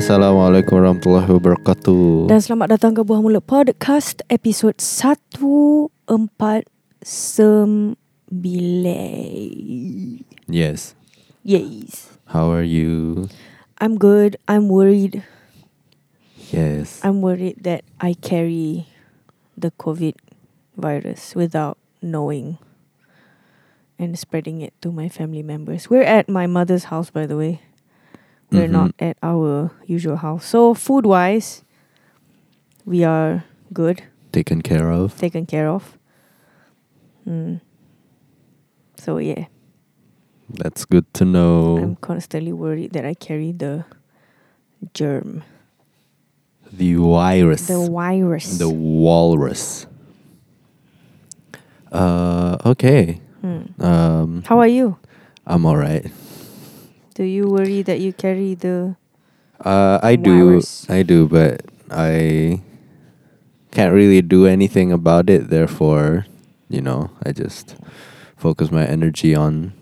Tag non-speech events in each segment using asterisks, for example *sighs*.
Assalamualaikum warahmatullahi wabarakatuh. Dan selamat datang ke Buah Mulut Podcast episod 149. Yes. Yes. How are you? I'm good. I'm worried. Yes. I'm worried that I carry the COVID virus without knowing and spreading it to my family members. We're at my mother's house, by the way. We're Mhm. not at our usual house. So, food wise, we are good, Taken care of. taken care of. Mm. So, yeah, That's good to know. I'm constantly worried that I carry the germ, the virus. the virus. The walrus. Uh, okay. Mm. Um, How are you? I'm alright. Do you worry that you carry the Uh, I do. I do, but I can't really do anything about it. Therefore, you know, I just focus my energy on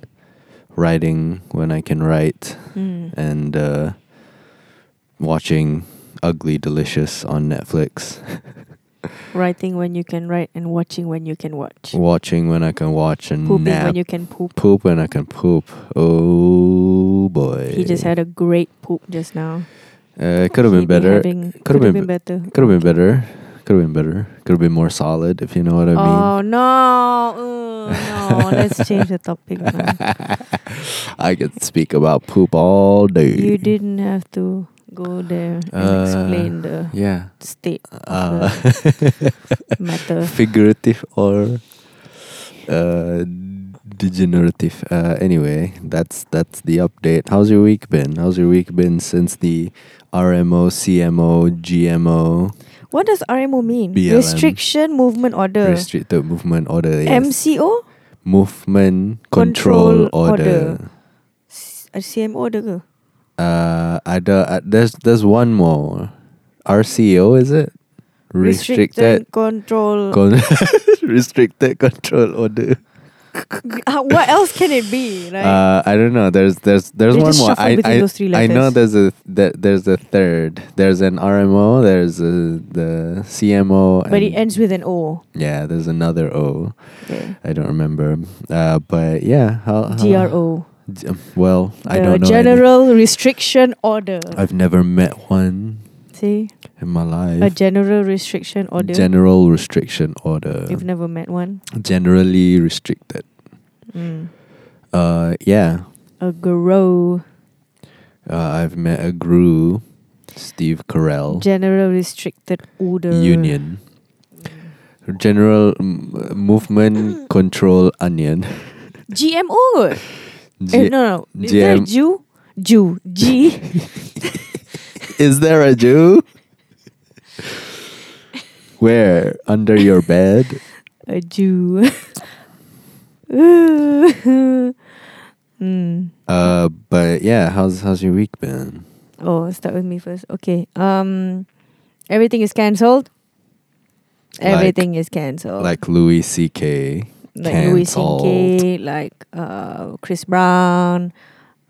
writing when I can write Mm. and uh, watching Ugly Delicious on Netflix. *laughs* writing when you can write and watching when you can watch? watching when I can watch and Pooping nap. when you can poop. poop when I can poop. Oh boy. He just had a great poop just now. Uh, it could have been be better. Could have been been better. Could have been better. Could have been better. Could have been more solid, if you know what I mean. Oh no! Uh, no, let's change the topic. Now. *laughs* I could speak about poop all day. You didn't have to go there and Uh, explain the Yeah. state of Uh, the *laughs* matter. figurative or uh, degenerative. Uh, anyway, that's that's the update. How's your week been? How's your week been since the RMO, CMO, GMO What does RMO mean? BLM. Restriction Movement Order. restricted movement order? Yes. MCO? movement control, Control order. order. Uh, CMO ada ke? Uh, ada, uh, there's there's one more. RCO is it? Restricted Control. con- *laughs* restricted control order. *laughs* Uh, what else can it be? Like, Uh, I don't know. There's there's there's one more. I I, I know there's a that there's a third. There's an RMO. There's a, the CMO. but it ends with an O. Yeah, there's another O. Okay. I don't remember. Uh, but yeah, how, how GRO. G- Well, I don't know. any. General Restriction Order. I've never met one See? in my life. A General Restriction Order. General restriction order. You've never met one? Generally restricted. Mm. Uh, yeah. A GRO. Uh, I've met a GRU, Steve Carell, General Restricted Order. Union, General M- Movement Control Onion. GMO. *laughs* G- eh, no, no. Is there a Jew? Jew. G. *laughs* Is there a Jew? Where? Under your bed? a Jew. *laughs* mm. Uh, but yeah, how's how's your week been? Oh, start with me first. Okay. Um, everything is cancelled. Like- Everything is cancelled. Like Louis C.K. like Louis. C.K., like uh, Chris Brown,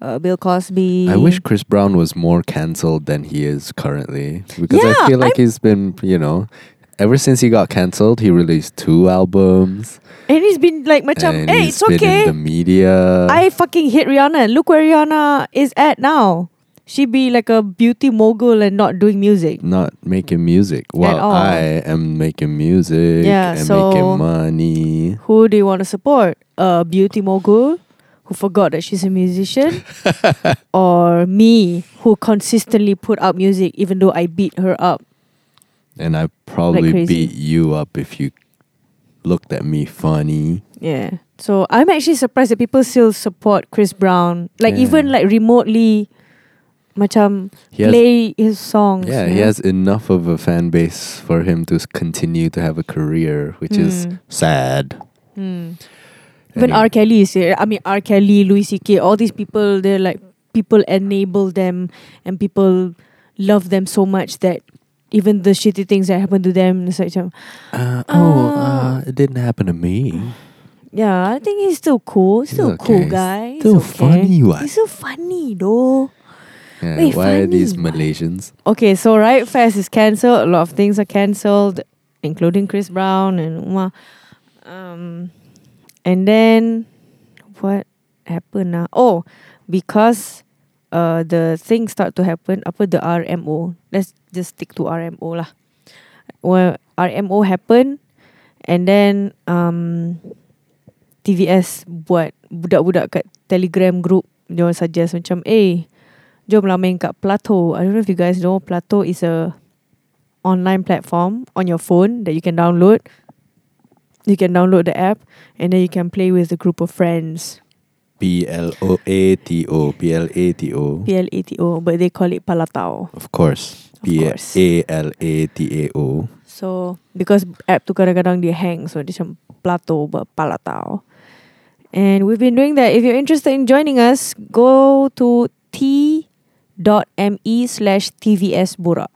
uh, Bill Cosby. I wish Chris Brown was more cancelled than he is currently because I feel like he's been, you know, ever since he got cancelled, he released two albums. And he's been like, macam, and hey, he's it's been okay. in the media. I fucking hate Rihanna. Look where Rihanna is at now. She be like a beauty mogul and not doing music. not making music while all. I am making music Yeah, and so- making money. Who do you want to support? A beauty mogul who forgot that she's a musician, *laughs* or me who consistently put out music even though I beat her up. And I probably crazy. beat you up if you looked at me funny. Yeah. So I'm actually surprised that people still support Chris Brown. Like Yeah. even like remotely macam He has, play his songs. yeah, you he has enough of a fan base for him to continue to have a career, which is Mm. sad. Hmm. Even. R. Kelly is here. I mean R. Kelly, Louis C.K., all these people, they're like people enable them and people love them so much that even the shitty things that happen to them, it's like macam, Uh, oh, Ah. uh, it didn't happen to me. yeah, I think he's still cool. He's He's still a cool okay. guy. He's Still okay. funny, what? He's so funny though. Yeah, Wait, why are these. Malaysians? Okay, so Riot Fest is cancelled. A lot of things are cancelled, including Chris Brown and Uma. Um, and then what happened now? Oh, because uh the things start to happen. Apa the RMO? Let's just stick to RMO lah. Well, RMO happened, and then um TVS buat budak-budak kat Telegram group dia orang suggest macam eh jom lah main kat Plato. I don't know if you guys know Plato is a online platform on your phone that you can download. You can download the app and then you can play with a group of friends. P L O A T O P L A T O. P L A T O, but they call it Palatao. Of course. P. A L A T A O. So because app tu kadang-kadang dia hang, so dia macam Plato but Palatao. And we've been doing that. If you're interested in joining us, go to t.me slash tvs Borak.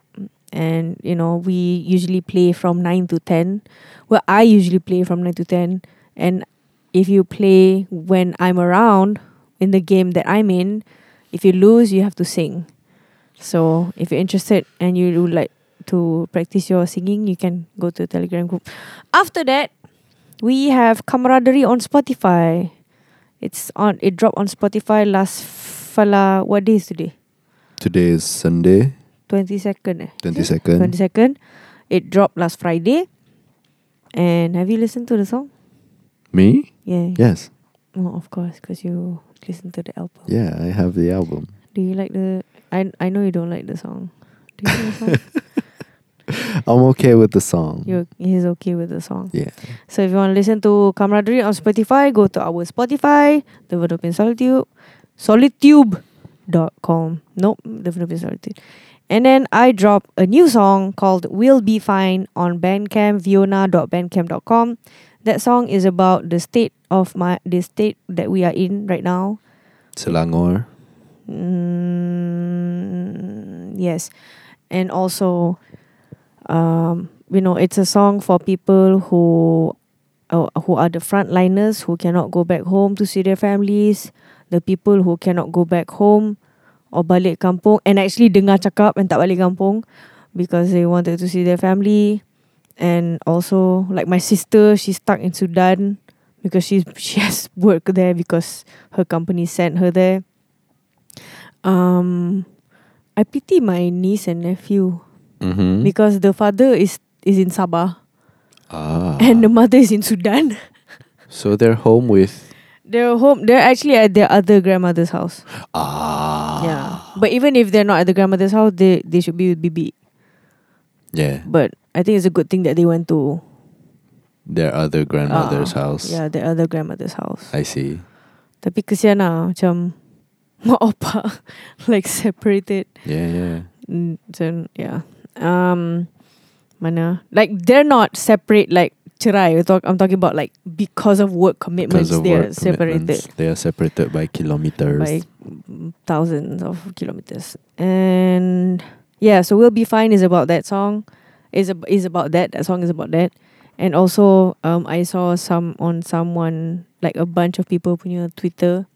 And you know, we usually play from nine to ten. Well, I usually play from nine to ten. And if you play when I'm around in the game that I'm in, if you lose, you have to sing. So if you're interested and you would like to practice your singing, you can go to Telegram group. After that, we have camaraderie on Spotify. It's on. It dropped on Spotify last fala. What day is today? Today is Sunday, Twenty second. Eh? twenty second. Twenty second. It dropped last Friday. And have you listened to the song? Me? Yeah. Yes. Oh, of course, because you listened to the album. Yeah, I have the album. Do you like the? I I know you don't like the song. Do you like the song? *laughs* I'm okay with the song. You're, he's okay with the song. yeah. So if you want to listen to Camaraderie on Spotify, go to our Spotify, The Venopian Solitude, solitube.com. Nope, The Venopian Solitude. And then I drop a new song called We'll Be Fine on Bandcamp, viona.bandcamp.com. That song is about the state of my the state that we are in right now. Selangor. Mm, yes. And also, um, you know, it's a song for people who uh, who are the frontliners who cannot go back home to see their families, the people who cannot go back home or balik kampung and actually dengar cakap and tak balik kampung because they wanted to see their family. And also, like my sister, she's stuck in Sudan because she's *laughs* she has work there because her company sent her there. Um, I pity my niece and nephew Mm-hmm. because the father is is in Sabah ah. and the mother is in Sudan. *laughs* so they're home with. They're home. They're actually at their other grandmother's house. Ah. Yeah, but even if they're not at the grandmother's house, they they should be with Bibi. Yeah. But I think it's a good thing that they went to Their other grandmother's uh, house. Yeah, their other grandmother's house. I see. Tapi kesian lah macam *laughs* mak opa *laughs* like separated. Yeah, yeah. Mm, So yeah. Um mana like they're not separate like cerai. We're talk, I'm talking about like because of work commitments of they're work separated They are separated by kilometers. by thousands of kilometers. And yeah, so we'll be fine is about that song. Is ab- is about that. That song is about that. And also um I saw some on someone like a bunch of people punya Twitter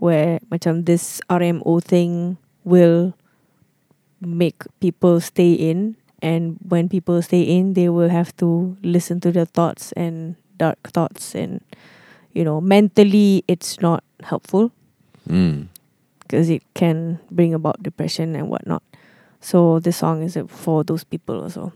where macam this RMO thing will make people stay in and when people stay in they will have to listen to their thoughts and dark thoughts and you know mentally it's not helpful Mm. because it can bring about depression and whatnot so this song is for those people also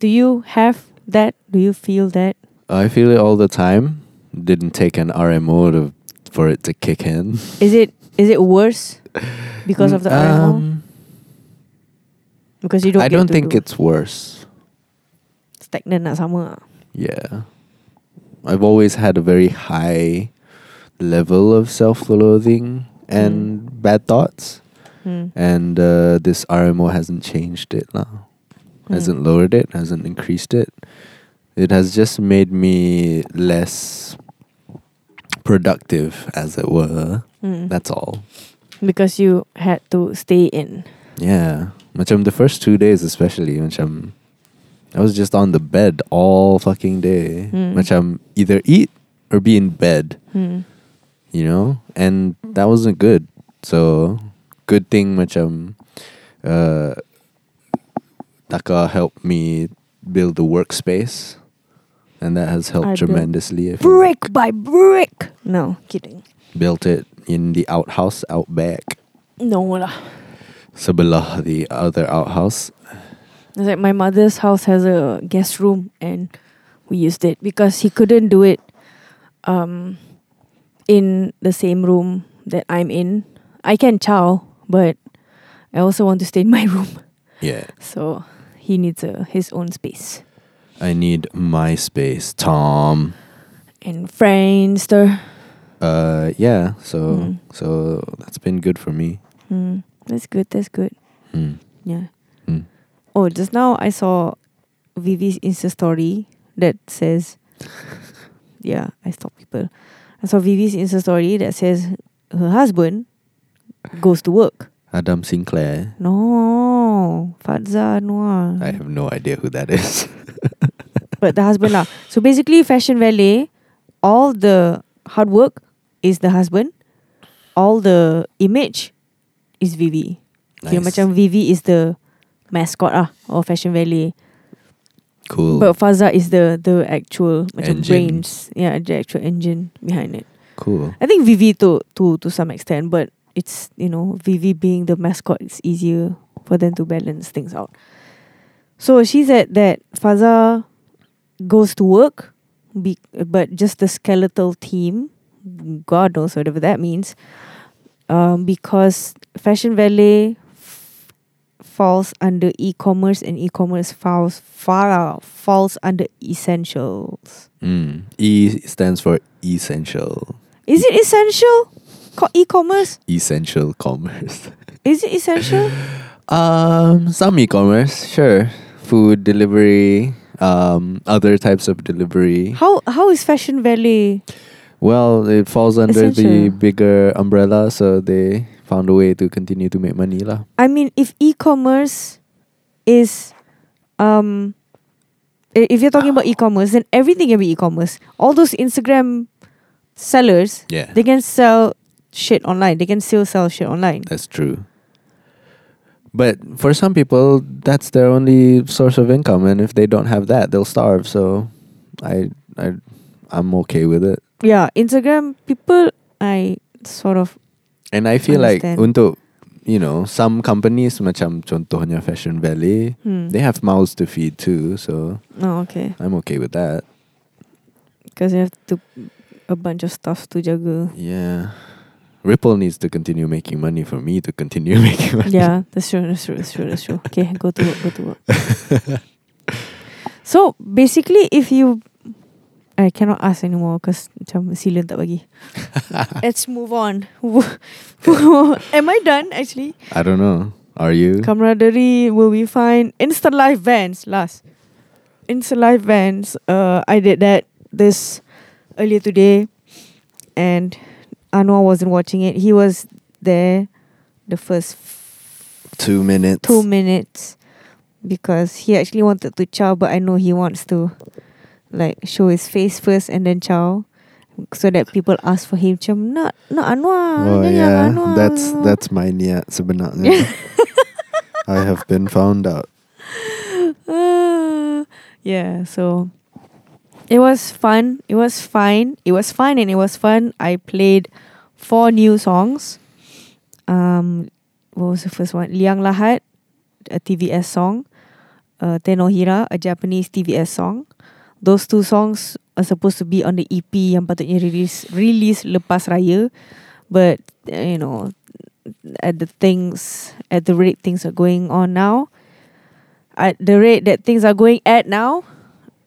do you have that do you feel that I feel it all the time. Didn't take an RMO to, for it to kick in. is it is it worse *laughs* because of the RMO Um, because you don't I don't think do. it's worse. stagnant nak sama Yeah. I've always had a very high level of self loathing and bad thoughts. hmm. And uh, this RMO hasn't changed it now. Hmm. Hasn't lowered it, hasn't increased it. It has just made me less productive, as it were. Hmm. That's all. because you had to stay in Yeah. Macam the first two days especially, macam I was just on the bed all fucking day. Hmm. Macam either eat or be in bed, hmm. you know? And that wasn't good. So good thing macam uh, Taka helped me build the workspace, and that has helped I tremendously. Brick like. by brick. No, kidding. Built it in the outhouse out back, No lah. Sebelah the other outhouse. It's like my mother's house has a guest room and we used it because he couldn't do it um in the same room that I'm in. I can chow, but I also want to stay in my *laughs* room. Yeah, So he needs a, his own space. I need my space, Tom. And Friendster. Uh, yeah. So Mm. so that's been good for me. Hmm. That's good, that's good. Mm. Yeah. Mm. Oh, just now I saw Vivy's Insta story that says, yeah, I stop people. I saw Vivy's Insta story that says her husband goes to work. Adam Sinclair. No, Fadza Anuar. I have no idea who that is. *laughs* But the husband lah. So basically, Fashion Valet, all the hard work is the husband. All the image is Vivy. Kira Nice. macam Vivy is the mascot ah of Fashion Valet. cool. But Fadza is the the actual macam Engine. brains. Yeah, the actual engine behind it. cool. I think Vivy to to to some extent, but it's you know Vivy being the mascot, it's easier for them to balance things out. So she said that Fadza goes to work, be, but just the skeletal team, God knows whatever that means, um, because Fashion Valet f- falls under e-commerce and e-commerce falls far falls under essentials. Mm. E stands for essential. Is it essential? Co- e-commerce? Essential commerce. *laughs* Is it essential? um, some e-commerce, sure. Food delivery, um, other types of delivery. how how is Fashion Valet? Well, it falls under the bigger umbrella, so they found a way to continue to make money lah. I mean, if e-commerce is, um, i- if you're talking about e-commerce, then everything can be e-commerce. All those Instagram sellers, Yeah, they can sell shit online. They can still sell shit online. that's true. But for some people, that's their only source of income, and if they don't have that, they'll starve. So, I, I, I'm okay with it. Yeah, Instagram people, I sort of And I feel Understand. like untuk you know some companies macam contohnya Fashion Valet, hmm. they have mouths to feed too. So oh okay I'm okay with that. because you have to a bunch of stuff to jaga. Yeah, Ripple needs to continue making money for me to continue *laughs* making money. Yeah, that's true. That's true. That's true. That's true. Okay, go to work. Go to work. *laughs* so basically, if you, I cannot ask anymore because macam tak bagi. *laughs* Let's move on. *laughs* Am I done? Actually, I don't know. Are you? camaraderie will be fine. Insta live vans last. Insta live vans. Uh, I did that this earlier today, and Anwar wasn't watching it. He was there the first Two minutes. two minutes because he actually wanted to chow, but I know he wants to like show his face first and then chow. So that people ask for him, macam nak nak Anwar, Oh yeah, Anwar. that's that's my niat sebenarnya. *laughs* I have been found out. Ah, *sighs* yeah, so it was fun. It was fine. It was fun and it was fun. I played four new songs. Um, what was the first one? Liang Lahat, a TVS song. Uh, Tenohira, a Japanese TVS song. Those two songs are supposed to be on the EP yang patutnya release release lepas raya, but you know, at the things at the rate things are going on now, at the rate that things are going at now,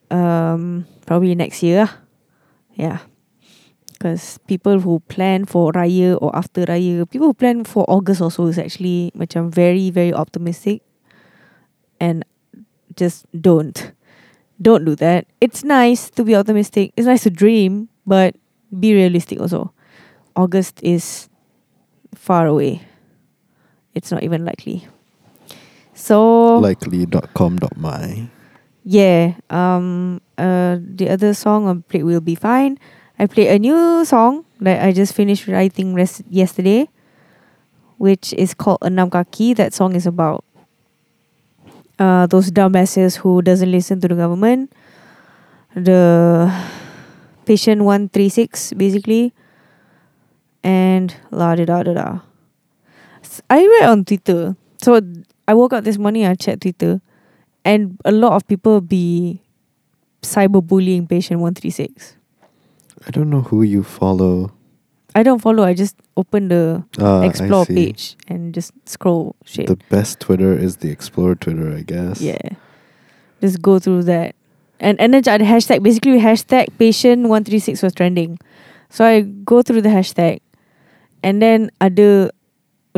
um, probably next year. lah. Yeah. Because people who plan for Raya or after Raya, people who plan for August also is actually macam very, very optimistic. And just don't. Don't do that. It's nice to be optimistic. It's nice to dream, but be realistic also. August is far away. It's not even likely. So Likely.com.my. yeah. Um. Uh. The other song I played will be fine. I played a new song that I just finished writing res- yesterday, which is called Enam Kaki. That song is about uh, those dumbasses who doesn't listen to the government. The patient one three six basically, and la da da da da. I read on Twitter. So I woke up this morning. I checked Twitter, and a lot of people be cyberbullying patient one three six. I don't know who you follow. I don't follow. I just open the Ah, explore page and just scroll shit. The best Twitter is the Explore Twitter, I guess. Yeah. Just go through that. And and then ada hashtag basically hashtag patient one three six was trending. So I go through the hashtag and then ada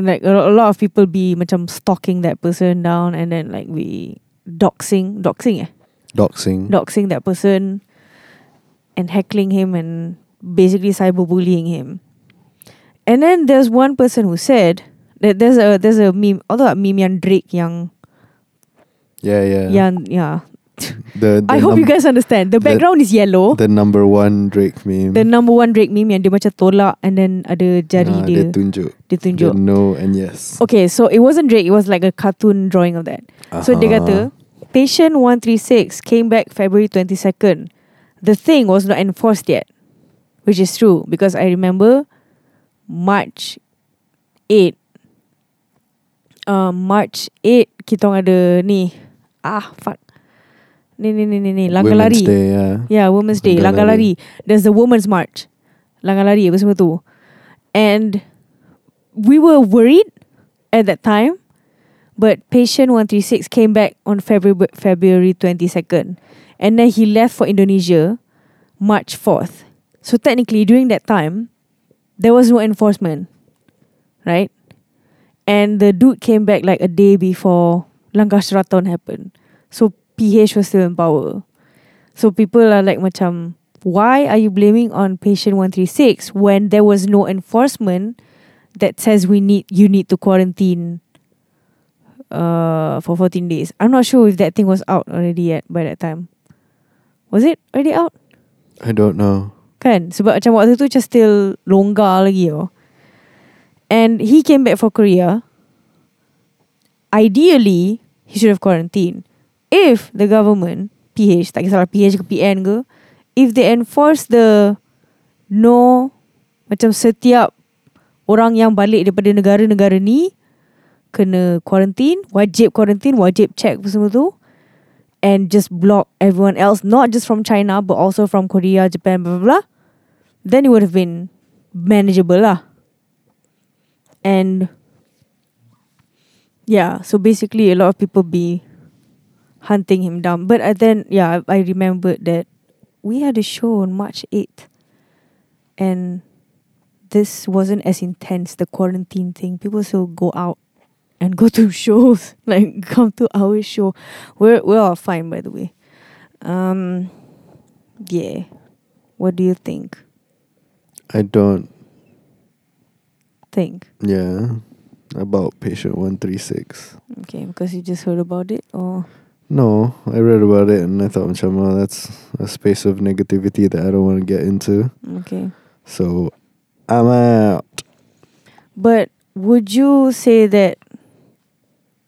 like a, a lot of people be macam stalking that person down and then like we doxing doxing eh Doxing. doxing that person and heckling him and basically cyberbullying him. And then there's one person who said that there's a there's a meme although a meme yang Drake yang yeah, yeah. yang yeah. *laughs* The, the I hope you guys understand. The the- background is yellow. The number one Drake meme. The number one Drake meme yang dia macam tolak and then ada jari Ah, dia dia tunjuk. dia tunjuk. The no and yes. Okay, so it wasn't Drake. It was like a cartoon drawing of that. So dia Uh-huh. kata, patient 136 came back February 22nd. The thing was not enforced yet, which is true because I remember March 8. Uh, March 8 kita orang ada ni. Ah, fuck. Ni ni ni ni ni langgar Women's lari. Day, yeah. Yeah, Women's Day, Langgar langgar lari. There's the Women's March. Langgar lari apa semua tu. And we were worried at that time, but patient 136 came back on February February 22nd. And then he left for Indonesia March 4th. So technically during that time, there was no enforcement. Right? And the dude came back like a day before Langkah Sheraton happened. So PH was still in power. So people are like macam why are you blaming on patient 136 when there was no enforcement that says we need you need to quarantine uh for 14 days. I'm not sure if that thing was out already yet by that time. Was it already out? I don't know. Kan? Sebab macam waktu tu just still longgar lagi oh. And he came back for Korea. Ideally, he should have quarantined. If the government, PH, tak kisahlah PH ke PN ke, if they enforce the no, macam setiap orang yang balik daripada negara-negara ni kena quarantine, wajib quarantine, wajib check semua tu and just block everyone else, not just from China but also from Korea, Japan, blah blah blah, then it would have been manageable lah. And yeah, so basically a lot of people be hunting him down. But uh, then yeah, I, I remembered that we had a show on March 8th and this wasn't as intense, the quarantine thing. People still go out and go to *laughs* shows, like come to our show. We're we're all fine by the way. Um yeah. What do you think? I don't. Think. Yeah. About patient 136. Okay, because you just heard about it or No, I read about it and I thought, macam, oh, that's a space of negativity that I don't want to get into. okay. So I'm out. But would you say that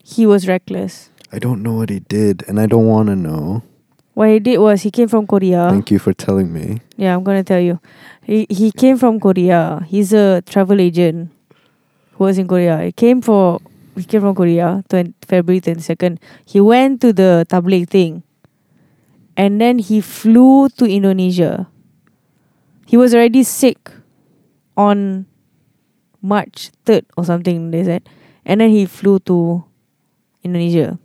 he was reckless? I don't know what he did and I don't want to know. What he did was he came from Korea. Thank you for telling me. Yeah, I'm gonna tell you. He he came from Korea. He's a travel agent who was in Korea. He came for he came from Korea, 20, February twenty second. He went to the tabligh thing, and then he flew to Indonesia. He was already sick on March third or something. They said, and then he flew to Indonesia.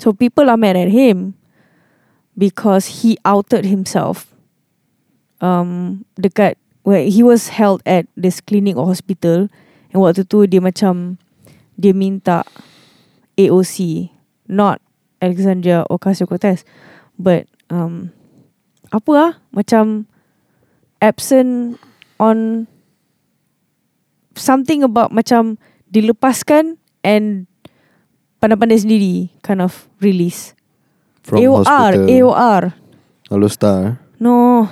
So people are mad at him because he outed himself um dekat where he was held at this clinic or hospital. And waktu tu dia macam dia minta AOC not Alexandria Ocasio-Cortez but um apa ah macam absent on something about macam dilepaskan and pandai-pandai sendiri kind of release From AOR hospital. AOR Hello, Star. No.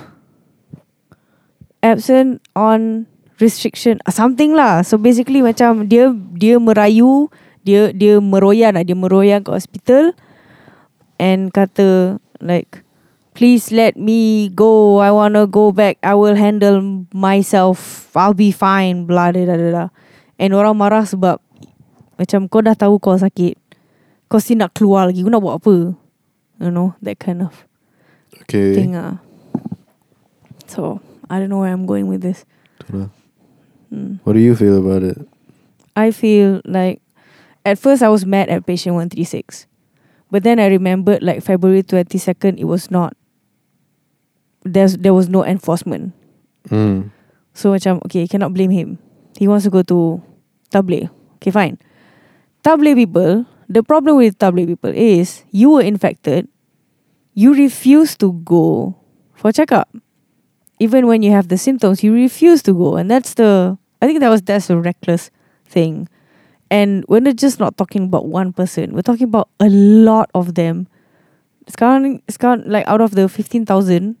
Absent on restriction. Ah, something lah. So basically macam dia dia merayu Dia dia meroyan lah. Dia meroyan ke hospital. And kata Like Please let me go. I wanna go back. I will handle myself. I'll be fine. Blah da da da da. And orang marah sebab Macam kau dah tahu kau sakit. Kau still nak keluar lagi. Kau nak buat apa You know That kind of Okay. thing ah. So I don't know where I'm going with this. Hmm. What do you feel about it? I feel like at first I was mad at patient 136. But then I remembered like February 22nd it was not there's there was no enforcement. Mm. So macam okay, cannot blame him. He wants to go to tabligh. Okay, fine. Tabligh people, the problem with tabligh people is you were infected, you refuse to go for checkup. Even when you have the symptoms, you refuse to go. And that's the I think that was that's a reckless thing. And we're not just not talking about one person. We're talking about a lot of them. Sekarang, sekarang like out of the 15,000,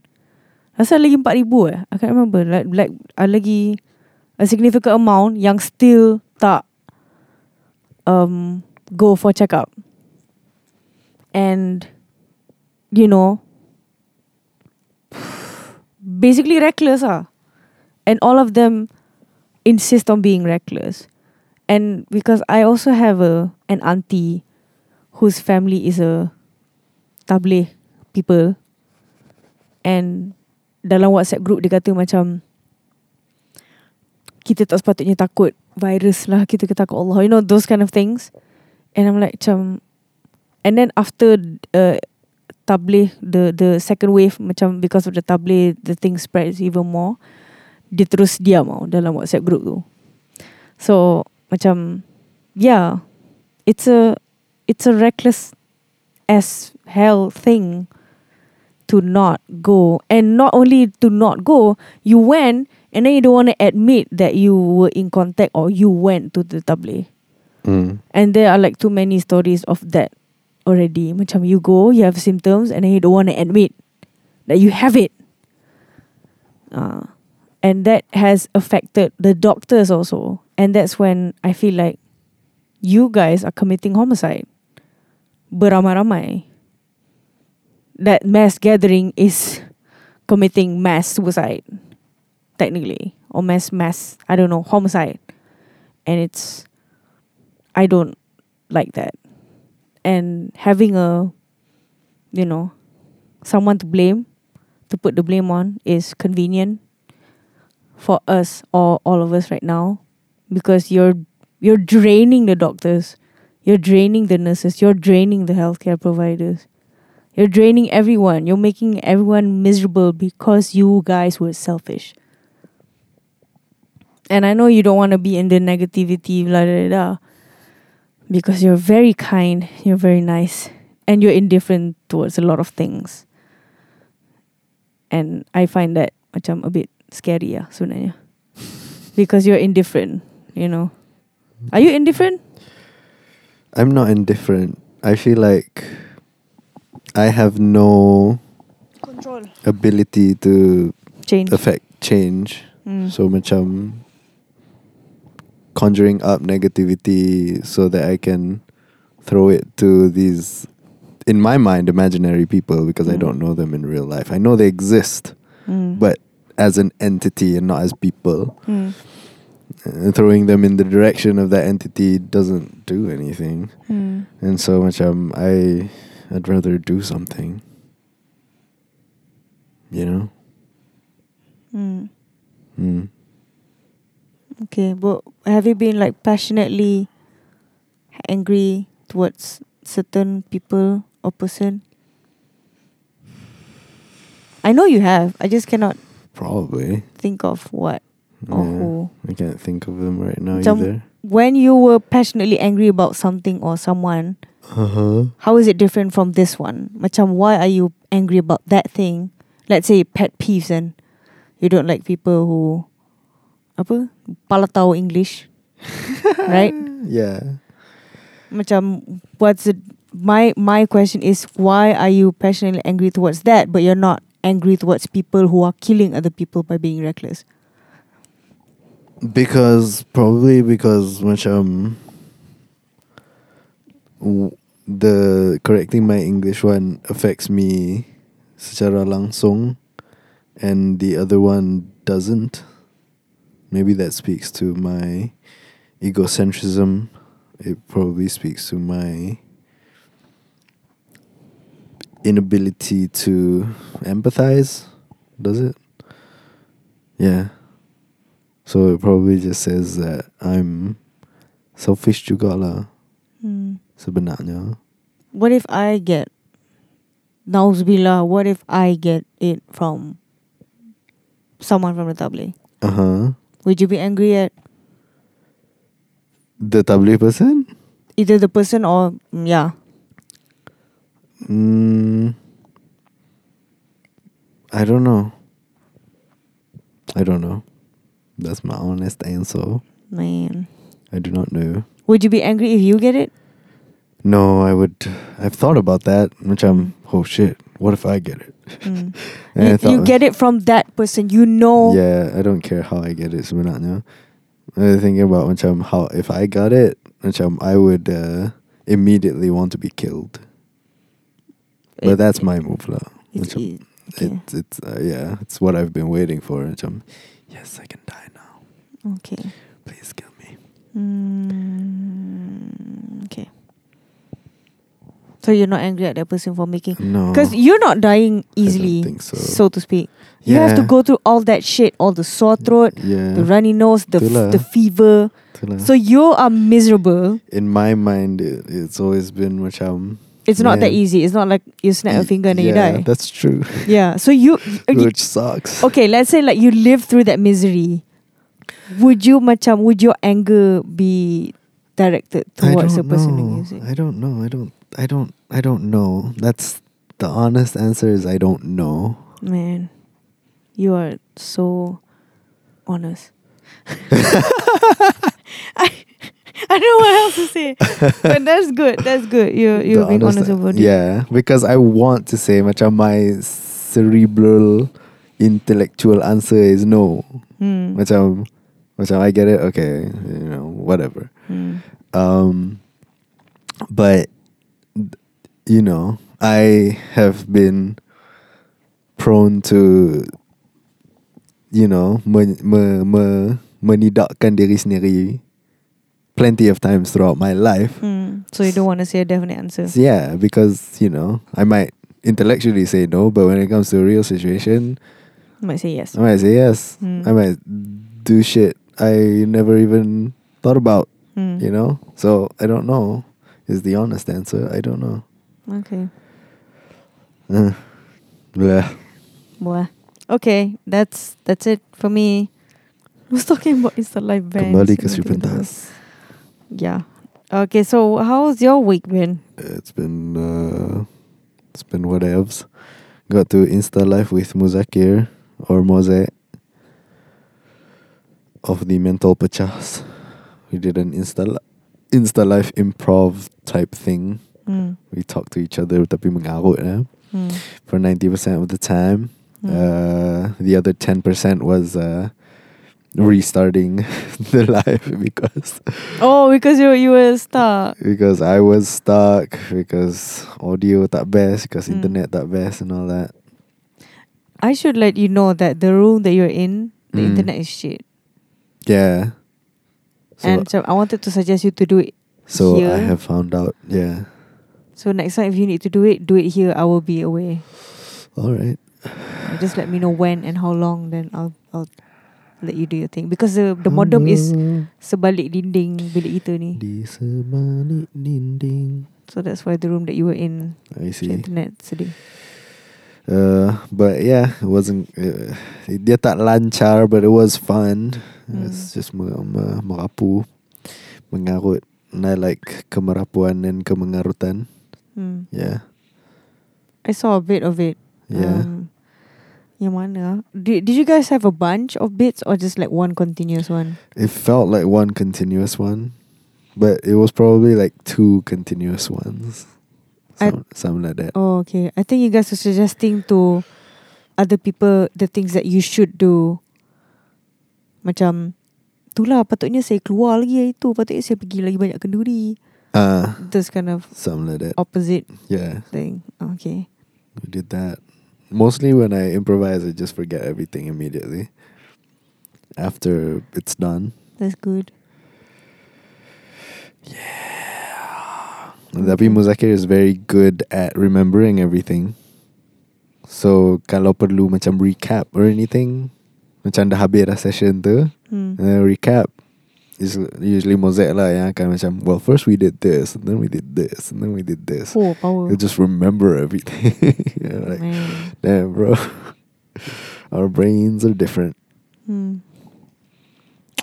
Rasa lagi 4,000 eh I can't remember Like, like uh, lagi A significant amount Yang still tak um, Go for check up And You know Basically reckless ah And all of them Insist on being reckless. And because I also have a An auntie Whose family is a Tabligh people. And dalam WhatsApp group dia kata macam kita tak sepatutnya takut virus lah kita takut Allah you know those kind of things and I'm like macam and then after uh, tabligh the the second wave macam because of the tabligh the thing spreads even more. Dia terus diam tau dalam WhatsApp group tu. So macam yeah it's a it's a reckless as hell thing to not go. And not only to not go you went and then you don't want to admit that you were in contact or you went to the tabligh Mm. and there are like too many stories of that already. Macam you go you have symptoms and then you don't want to admit that you have it. Uh, and that has affected the doctors also. And that's when I feel like you guys are committing homicide. Beramai-ramai. That mass gathering is committing mass suicide technically. Or mass mass I don't know homicide. And it's I don't like that and having a you know someone to blame to put the blame on is convenient for us or all of us right now because you're you're draining the doctors you're draining the nurses you're draining the healthcare providers you're draining everyone. You're making everyone miserable because you guys were selfish. And I know you don't want to be in the negativity, blah, blah, blah, because you're very kind, you're very nice, and you're indifferent towards a lot of things. And I find that macam a bit scary ya sebenarnya. Because you're indifferent, you know. Are you indifferent? I'm not indifferent. I feel like I have no Control. ability to Change. affect change. Mm. So macam conjuring up negativity so that I can throw it to these in my mind imaginary people because I Mm. don't know them in real life. I know they exist, Mm. but as an entity and not as people. Mm. And throwing them in the direction of that entity doesn't do anything. Mm. And so macam I I'd rather do something. You know? Mm. Mm. Okay, but have you been like passionately angry towards certain people or person? I know you have. I just cannot Probably. think of what or Yeah. who. I can't think of them right now Macam- either. When you were passionately angry about something or someone, Uh-huh. how is it different from this one? Macam why are you angry about that thing? Let's say pet peeves and you don't like people who apa? Pala tahu English. right? *laughs* Yeah. macam what's the my my question is why are you passionately angry towards that but you're not angry towards people who are killing other people by being reckless Because probably because macam w- the correcting my English one affects me secara langsung and the other one doesn't. Maybe that speaks to my egocentrism. It probably speaks to my inability to empathize. Does it? Yeah. So it probably just says that I'm selfish juga lah Hmm. sebenarnya. What if I get Nauzubillah, what if I get it from someone from the tabligh? Uh huh. Would you be angry at The tabligh person? either the person or mm, yeah? Mm, I don't know. I don't know. That's my honest answer. Man. I do not know. Would you be angry if you get it? No, I would. I've thought about that. Which I'm. Oh shit! What if I get it? Mm. *laughs* You, thought, you get it from that person. You know. Yeah, I don't care how I get it sebenarnya. I'm thinking about macam how if I got it, macam I would uh, immediately want to be killed. But It- that's my move lah. It's, Macam, it, okay. It's it's uh, yeah, it's what I've been waiting for. Macam, yes, I can die now. okay. Please kill me. Mm, okay. So you're not angry at that person for making No, because you're not dying easily, think so. to speak. You have to go through all that shit, all the sore throat, Yeah, the runny nose, the f- the fever. itulah. So you are miserable. in my mind, it, it's always been macam. Um, it's not that easy. It's not like you snap a finger and then yeah, you die. That's true. Yeah. So *laughs* you, Which sucks. okay? Let's say like you live through that misery. Would you macam would your anger be directed towards the person who know. gives it? I don't know. I don't. I don't. I don't know. That's the honest answer. Is I don't know. Man, you are so honest. *laughs* I I don't know what else to say, but that's good. That's good. You *laughs* The you're being honest about it. Yeah, because I want to say macam my cerebral, intellectual answer is no. Macam, macam I get it. Okay, you know, whatever. Hmm. Um, but you know, I have been prone to, you know, me, me, me, menidakkan diri sendiri plenty of times throughout my life. Hmm. So you don't want to say a definite answer. Yeah, because you know, I might intellectually say no, but when it comes to a real situation, I might say yes. I might say yes. Hmm. I might do shit I never even thought about. Hmm. You know, so I don't know. Is the honest answer? I don't know. Okay. Uh, bleh. Well, okay. That's that's it for me. I was talking about Insta Live bands. Kembali ke and Sri. Pentas. Yeah. Okay. So how's your week been? It's been uh, it's been whatevs. Got to Insta live with Muzakir or Moze of the Mental Pechas. We did an Insta Insta live improv type thing. Hmm. We talked to each other tapi mengarut eh, Hmm. for 90% of the time. Hmm. Uh, the other 10% was uh, restarting *laughs* the live because oh, because you you were stuck. because I was stuck because audio tak best because Hmm. internet tak best and all that. I should let you know that the room that you're in, the Mm. internet is shit. Yeah. So and so I wanted to suggest you to do it. so I have found out. Yeah. So next time if you need to do it, do it here. I will be away. All right. Just let me know when and how long. Then I'll I'll let you do your thing because the the modem is sebalik dinding bilik kita ni. di sebalik dinding. So that's why the room that you were in, I see. internet sedih. Uh, but yeah, it wasn't. Uh, dia tak lancar, but it was fun. Hmm. It's just me, me, merapu, mengarut. And I like kemerapuan and kemengarutan. Hmm. Yeah. I saw a bit of it. Yeah. Um, yang mana? Did Did you guys have a bunch of bits or just like one continuous one? It felt like one continuous one, but it was probably like two continuous ones. I- Some, something like that. Oh, okay. I think you guys were suggesting to other people the things that you should do. Macam, itulah patutnya saya keluar lagi hari tu. Patutnya saya pergi lagi banyak kenduri. Uh, This kind of something like that. opposite Yeah, thing. Okay. we did that. Mostly when I improvise, I just forget everything immediately. After it's done. That's good. Yeah. Tapi Muzakir is very good at remembering everything. So kalau perlu macam recap or anything, macam dah habis dah session tu, Hmm. then recap. Is usually Mosaic lah yang akan macam Well first we did this And then we did this And then we did this Oh, power. He'll just remember everything *laughs* You're like Man. Damn bro *laughs* Our brains are different Hmm.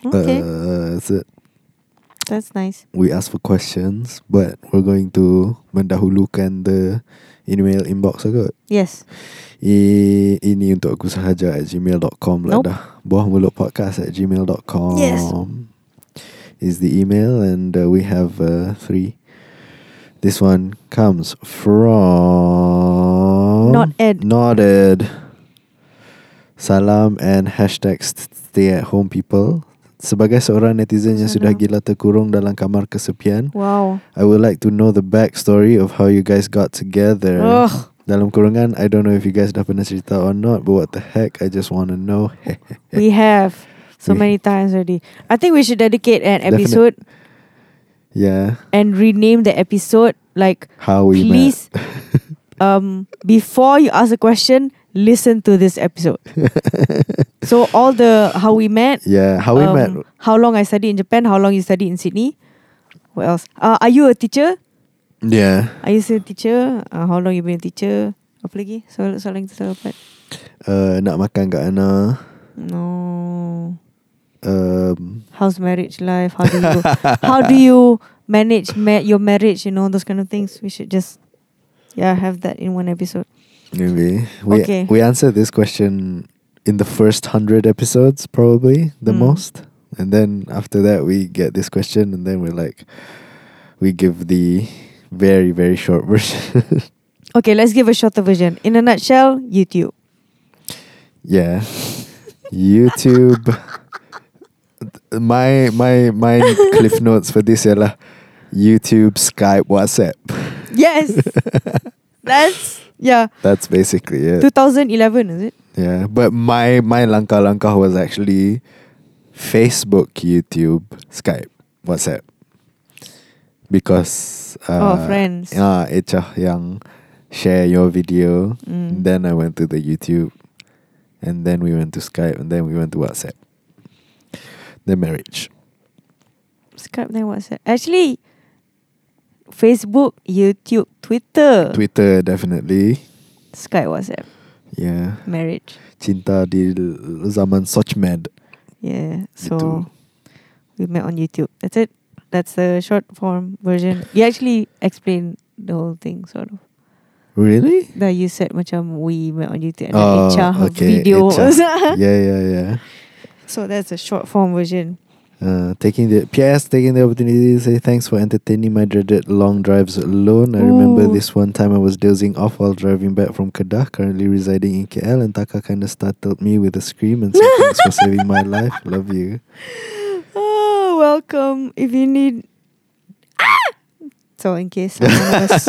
Okay. uh, That's it That's nice. We asked for questions But we're going to Mendahulukan the Email inbox agak Yes. I, Ini untuk aku sahaja At gmail.com lah Nope. dah Buah mulut podcast At gmail.com Yes. Is the email And uh, we have uh, three This one comes from Not Ed. Not Ed Salam and hashtag st- stay at home people Sebagai seorang netizen yang sudah gila terkurung dalam kamar kesepian Wow. I would like to know the backstory of how you guys got together. Ugh. Dalam kurungan, I don't know if you guys dah pernah cerita or not, but what the heck, I just want to know. *laughs* We have so many times already. I think we should dedicate an Definite. episode yeah, and rename the episode like how we please *laughs* um before you ask a question, listen to this episode. *laughs* so all the how we met. Yeah, how we um, met. how long I studied in Japan, how long you studied in Sydney. What else? Uh, are you a teacher? Yeah. Are you still a teacher? Uh, how long you been a teacher? Apa lagi? Soalan soalan kita dapat. Uh, nak makan kat mana? No. Um, How's marriage life? How do you how do you manage ma- your marriage? You know those kind of things. We should just yeah have that in one episode. maybe. We, Okay. we answered this question in the first hundred episodes, probably the Mm. most. And then after that, we get this question, and then we're like, we give the very, very short *laughs* version. Okay, let's give a shorter version. In a nutshell, YouTube. Yeah. *laughs* YouTube. My my my *laughs* cliff notes for this ialah YouTube, Skype, WhatsApp. Yes, *laughs* that's yeah. That's basically it. 2011 is it? Yeah, but my my langkah langkah was actually Facebook, YouTube, Skype, WhatsApp. Because uh, oh, friends. Ah, Echah yang share your video. Mm. Then I went to the YouTube, and then we went to Skype, and then we went to WhatsApp. The marriage. Skype then WhatsApp. Actually, Facebook, YouTube, Twitter, Twitter definitely. Skype, WhatsApp, Yeah. marriage. Cinta di zaman Sochmed. Yeah. So Itu. we met on YouTube. That's it. That's the short form version. You actually explained the whole thing, sort of. Really? That you said macam we met on YouTube and Oh, then Echa okay, video. *laughs* Yeah, yeah, yeah. So that's a short form version. Uh, taking the PS, taking the opportunity to say thanks for entertaining my dreaded long drives alone. I remember this one time I was dozing off while driving back from Kedah, currently residing in KL, and Taka kind of startled me with a scream and said thanks for saving my *laughs* life. Love you. Oh, welcome. If you need ah! So in case someone *laughs* was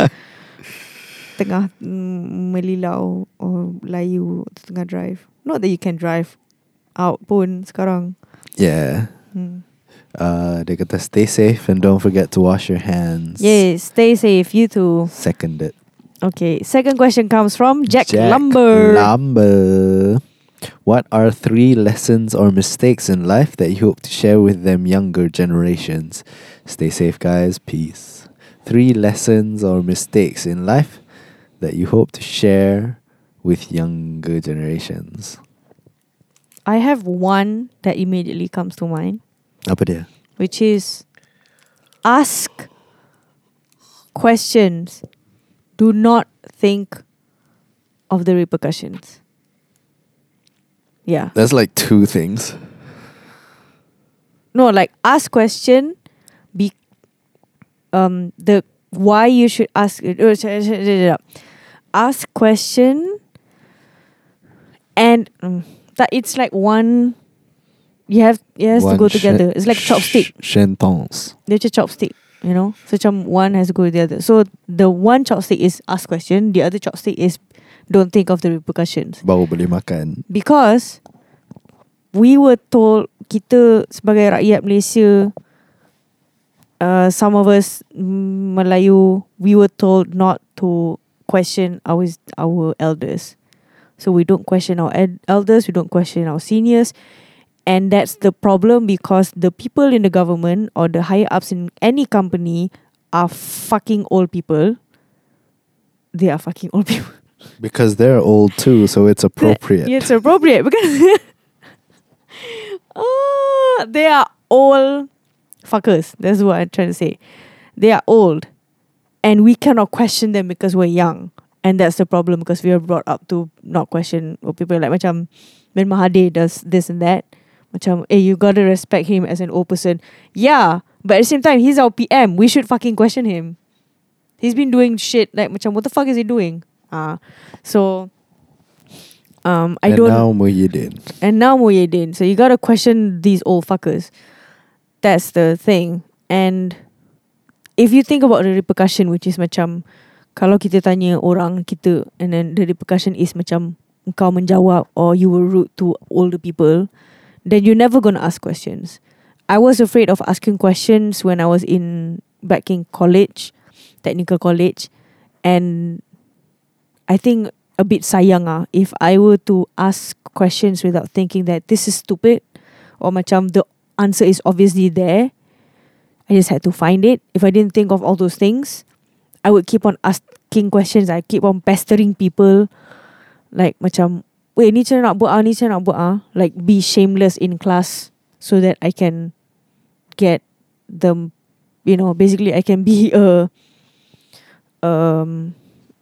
tengah mm, melilau or layu tengah drive. Not that you can drive out pun sekarang. Yeah. Hmm. Uh, dia kata stay safe and don't forget to wash your hands. Yes, stay safe. You too. Seconded. Okay. Second question comes from Jack, Lumber. Lumber. What are three lessons or mistakes in life that you hope to share with them younger generations? Stay safe, guys. Peace. Three lessons or mistakes in life that you hope to share with younger generations. I have one that immediately comes to mind, Apa dia? which is ask questions. Do not think of the repercussions. Yeah. That's like two things. No, like ask question be um the why you should ask oh, ask question and um, that it's like one you have it has to go sh- together. It's like chopstick. sh- Sentence. Dia macam chopstick. You know? So macam one has to go with the other. So the one chopstick is ask question, the other chopstick is don't think of the repercussions. Baru boleh makan. Because we were told kita sebagai rakyat Malaysia uh, some of us mm, Melayu we were told not to question our our elders. So we don't question our ed- elders, we don't question our seniors. And that's the problem because the people in the government or the higher ups in any company are fucking old people. They are fucking old people. *laughs* Because they're old too, so it's appropriate. It's appropriate because *laughs* oh, they are old fuckers. That's what I'm trying to say. They are old, and we cannot question them because we're young, and that's the problem because we are brought up to not question. Or people like macam Ben Mahathir does this and that. Macam, eh, you gotta respect him as an old person. Yeah, but at the same time, he's our PM. We should fucking question him. He's been doing shit like macam, what the fuck is he doing? Ah, so um, I and don't. And now Muhyiddin. And now Muhyiddin. So you gotta question these old fuckers. That's the thing. And if you think about the repercussion, which is macam kalau kita tanya orang kita and then the repercussion is macam kau menjawab or you were rude to older people, then you're never gonna ask questions. I was afraid of asking questions when I was in back in college, technical college, and I think a bit sayang ah if I were to ask questions without thinking that this is stupid or macam the answer is obviously there. I just had to find it. If I didn't think of all those things, I would keep on asking questions. I keep on pestering people. Like macam, wait, ni cara nak buat ah, ni cara nak buat ah. Like be shameless in class so that I can get the, you know, basically I can be a, um,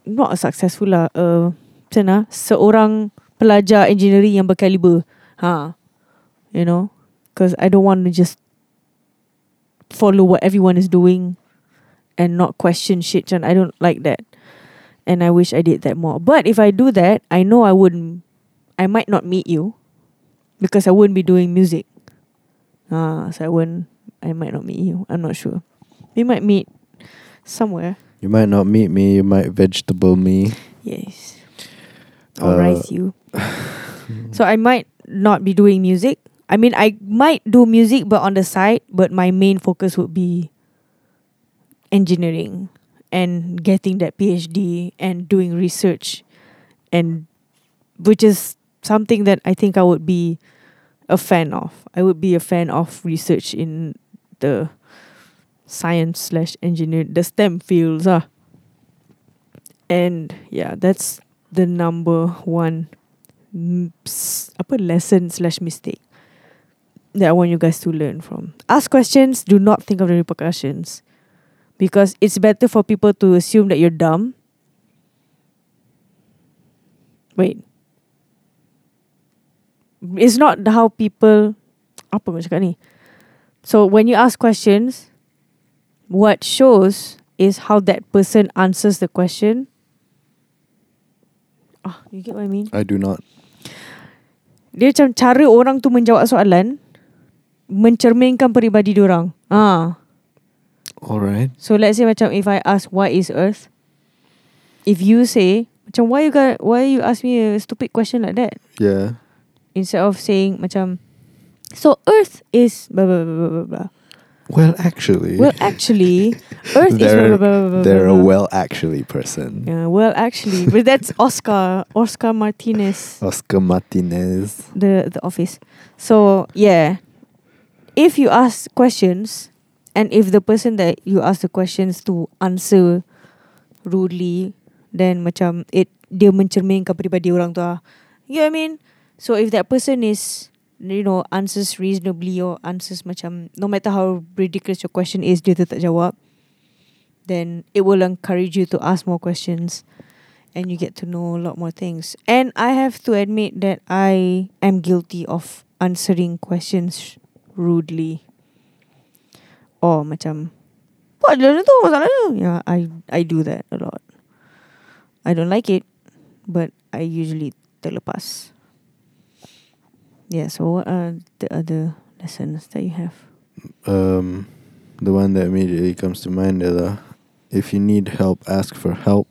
not a successful lah, uh, macam mana, seorang pelajar engineering yang berkaliber. Ha. You know? Because I don't want to just follow what everyone is doing and not question shit. And I don't like that. And I wish I did that more. But if I do that, I know I wouldn't, I might not meet you because I wouldn't be doing music. Ah, so I wouldn't, I might not meet you. I'm not sure. We might meet somewhere. You might not meet me, you might vegetable me. Yes. Or Uh, rice you. *laughs* so I might not be doing music. I mean, I might do music, but on the side. But my main focus would be engineering and getting that PhD and doing research, and which is something that I think I would be a fan of. I would be a fan of research in the science slash engineer, the STEM fields. Ah. And yeah, that's the number one apa lesson slash mistake that I want you guys to learn from. Ask questions. Do not think of the repercussions, because it's better for people to assume that you're dumb. Wait. It's not how people. Apa cakap ni? So when you ask questions, what shows is how that person answers the question Ah, you get what I mean? I do not. Dia macam cara orang tu menjawab soalan mencerminkan peribadi diorang. Ah. Alright. So let's say macam if I ask what is earth? If you say macam why you got why you ask me a stupid question like that? Yeah. Instead of saying macam so earth is blah blah blah blah blah. Well, actually, Well actually *laughs* earth is blah they're, blah blah blah. blah, they're a well actually person. Yeah, well actually but that's Oscar Oscar Martinez Oscar Martinez. the the office. So yeah, if you ask questions, and if the person that you ask the questions to answer rudely, then macam it dia mencerminkan peribadi orang tu. ah. You know what I mean? So if that person is you know answers reasonably or answers macam no matter how ridiculous your question is dia tetap jawab, then it will encourage you to ask more questions and you get to know a lot more things. And I have to admit that I am guilty of answering questions rudely. Or macam What dia tu masalahnya? Yeah, I I do that a lot. I don't like it, but I usually terlepas. Yeah, so what are the other lessons that you have? Um, the one that immediately comes to mind is if you need help, ask for help.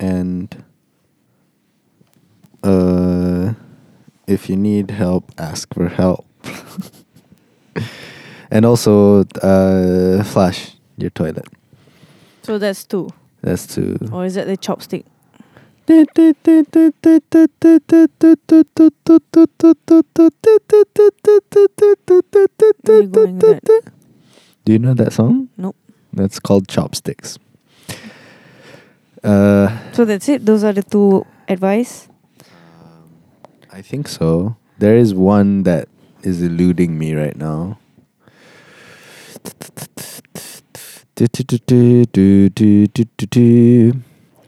And uh, if you need help, ask for help. *laughs* and also uh, flush your toilet. So that's two. That's two. Or is that the chopstick? Where are you going with that? Do you know that song? Nope. That's called Chopsticks. Uh, So that's it. Those are the two advice. I think so. There is one that is eluding me right now.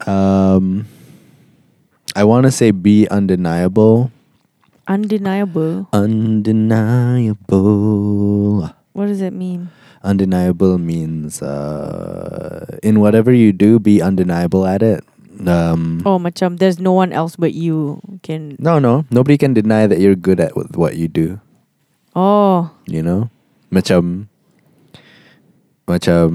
Um, I want to say be undeniable. Undeniable. Undeniable. What does it mean? Undeniable means uh, in whatever you do, be undeniable at it. Um, Oh, macam there's no one else but you can. No, no. Nobody can deny that you're good at what you do. Oh, You know? Macam macam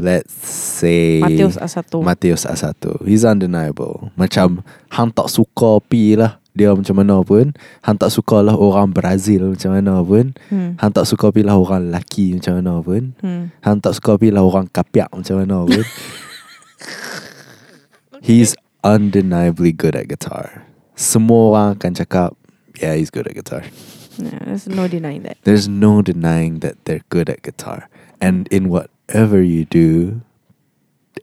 let's say Mateus Asato. Mateus Asato. He's undeniable. Macam hang tak suka pi lah dia macam mana pun. Hang tak suka lah orang Brazil macam mana pun. hmm. Hang tak suka pi lah orang lelaki macam mana pun. Hmm. Hang tak suka pi lah orang kapiak macam mana pun. *laughs* He's undeniably good at guitar. Semua orang akan cakap, yeah, he's good at guitar. Yeah, there's no denying that. There's no denying that they're good at guitar. And in whatever you do,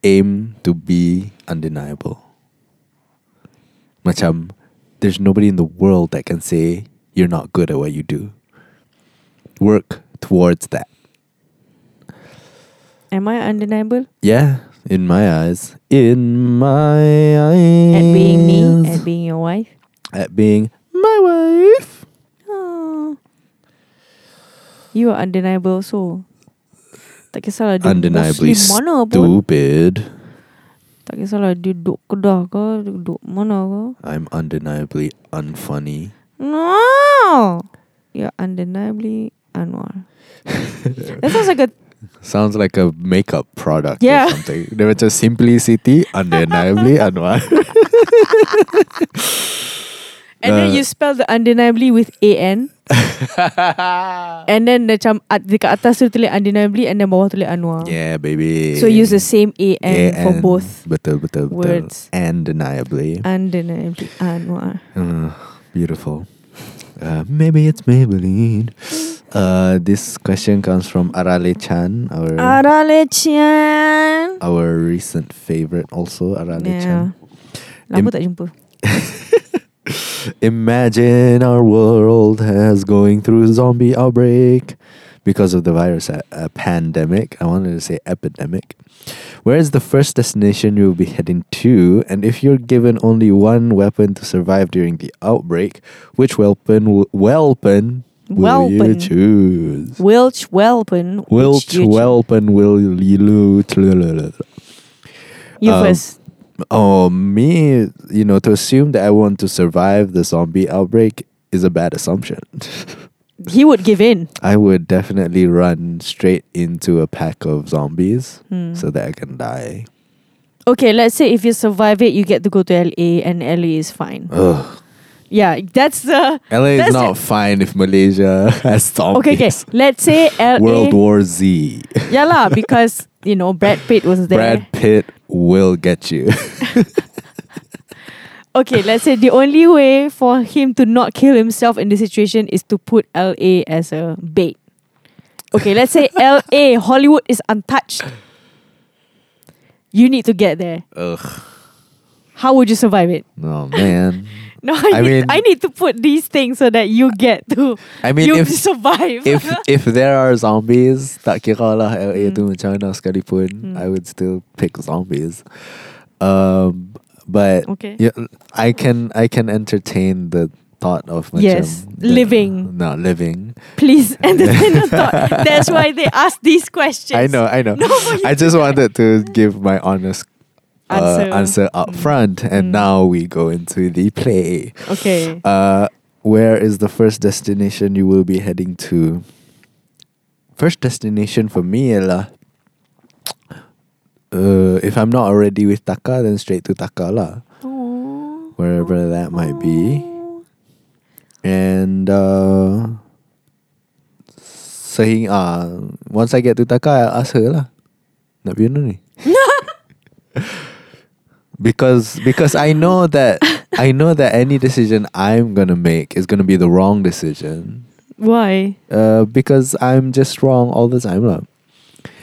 aim to be undeniable. Macam, there's nobody in the world that can say you're not good at what you do. Work towards that. Am I undeniable Yeah, in my eyes. In my eyes. at being me, at being your wife? At being my wife. Oh. You are undeniable also. Tak kisahlah dia Undeniably Muslim mana pun. stupid. Tak kisahlah dia duduk Kedah ke, dia duduk mana ke. I'm undeniably unfunny. No! You're undeniably Anwar. *laughs* that sounds like a Sounds like a makeup product Yeah. or something. They were just simplicity, undeniably *laughs* Anwar. And then Uh, you spell the undeniably with A-N. *laughs* and then macam at- dekat atas tu tulis undeniably and then bawah tulis Anwar. yeah, baby. So use the same A-N for both. Betul, betul, betul. words. Undeniably. Undeniably Anwar. Uh, beautiful. Uh, maybe it's Maybelline. Uh, this question comes from Arale Chan, our Arale Chian. our recent favorite, also Arale Yeah. Chan. Lama Im- tak jumpa. *laughs* *laughs* Imagine our world has going through a zombie outbreak because of the virus a, a pandemic. I wanted to say epidemic. Where is the first destination you will be heading to? And if you're given only one weapon to survive during the outbreak, which weapon weapon will you choose? Welch Welpen. Which weapon will you lose? You um, first. Oh, me, you know, to assume that I want to survive the zombie outbreak is a bad assumption. *laughs* He would give in. I would definitely run straight into a pack of zombies Hmm. so that I can die. Okay, let's say if you survive it, you get to go to LA and LA is fine. Ugh. Yeah, that's the. LA is That's not fine if Malaysia *laughs* has zombies. Okay, okay. Let's say LA. World War Z. Yeah, lah, *laughs* because, you know, Brad Pitt was there. Brad Pitt will get you. *laughs* Okay, let's say the only way for him to not kill himself in this situation is to put LA as a bait. Okay, let's say *laughs* LA, Hollywood is untouched. You need to get there. Ugh. How would you survive it? Oh, man. No, I, I need, mean- I need to put these things so that you get to I mean, you if survive. if *laughs* if there are zombies, tak kira lah LA Hmm. tu macam mana sekalipun, Hmm. I would still pick zombies. Um, but okay. yeah, I can I can entertain the thought of macam Yes, the- living. not living. Please *laughs* entertain the thought. That's why they ask these questions. I know, I know. *laughs* No, you I just wanted to give my honest uh, Answer. answer up Mm. front, and Mm. now we go into the play. Okay. Uh, where is the first destination you will be heading to? first destination for me ialah uh, if I'm not already with Taka, then straight to Taka lah, Aww. wherever that might be. And uh, saying ah, once I get to Taka, I'll ask her lah. Nak pergi mana ni? *laughs* because because I know that I know that any decision I'm gonna make is gonna be the wrong decision. Why? Uh, because I'm just wrong all the time lah.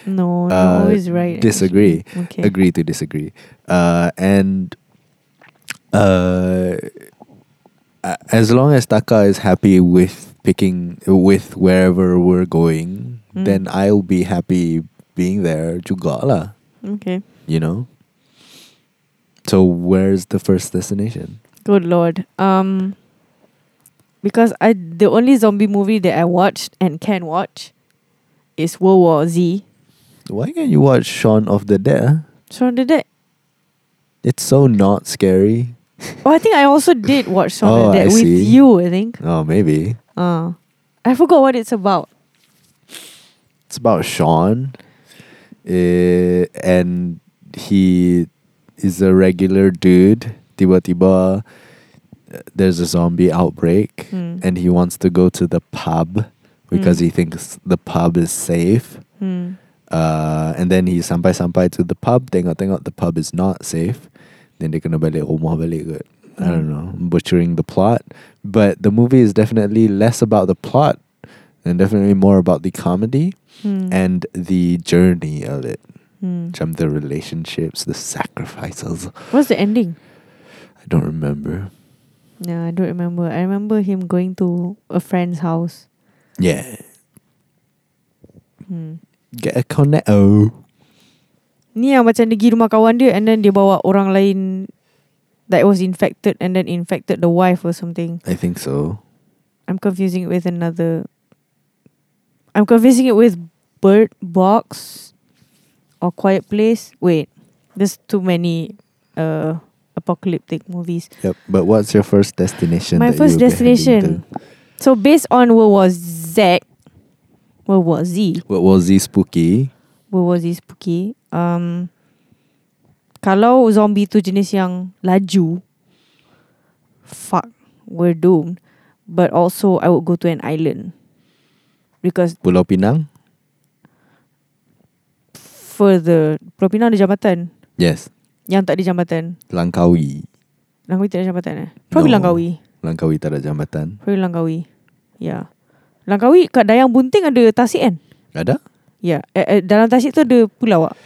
No, Uh, always right. disagree. Okay. Agree to disagree. Uh, and uh, as long as Taka is happy with picking with wherever we're going, Mm. then I'll be happy being there juga lah. Okay. You know. So where's the first destination? Good lord. Um because I the only zombie movie that I watched and can watch is World War Z. Why can't you watch Shaun of the Dead? Shaun of the Dead. It's so not scary. Oh, I think I also did watch Shaun Oh, of the *laughs* I Dead with see. you, I think. Oh, maybe. Uh I forgot what it's about. It's about Sean, uh, and he is a regular dude. Tiba-tiba, uh, there's a zombie outbreak, Hmm. and he wants to go to the pub because Hmm. he thinks the pub is safe. Hmm. Uh, and then he sampai-sampai to the pub, tengok-tengok the pub is not safe. Then dia kena balik rumah balik kot. I don't Hmm. know, butchering the plot. But the movie is definitely less about the plot and definitely more about the comedy Hmm. and the journey of it. Hmm. The relationships, the sacrifices. What's the ending? I don't remember. No, I don't remember. I remember him going to a friend's house. Yeah. Hmm. Get a connect. Oh. Ni yang macam dia pergi rumah kawan dia and then dia bawa orang lain that was infected and then infected the wife or something. I think so. I'm confusing it with another. I'm confusing it with Bird Box or Quiet Place. Wait, there's too many uh apocalyptic movies. Yep. But what's your first destination? My first destination. So based on World War Z, World War Z, What was the spooky? World War Z spooky. Um, kalau zombie tu jenis yang laju, fuck, we're doomed. But also, I would go to an island because Pulau Pinang? Further Pulau Pinang ada jambatan Yes. Yang tak ada jambatan Langkawi. Langkawi tak ada jambatan eh Probably No. Langkawi Langkawi tak ada jambatan. Probably Langkawi Ya yeah. Langkawi kat Dayang Bunting ada tasik kan Ada? Ya yeah. eh, eh, Dalam tasik tu ada pulau tak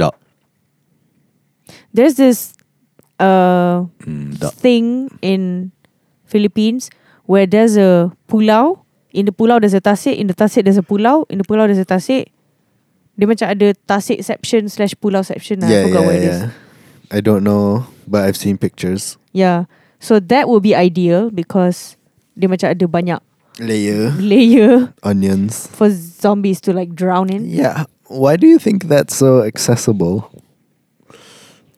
Tak. There's this uh, tak. thing in Philippines Where there's a pulau In the pulau there's a tasik In the tasik there's a pulau In the pulau there's a tasik Dia macam ada tasik section Slash pulau section lah. I Yeah, forgot yeah, what it is yeah. I don't know, but I've seen pictures. Yeah. So that would be ideal because dia macam ada banyak Layer. layer *laughs* Onions. for zombies to like drown in. Yeah. Why do you think that's so accessible?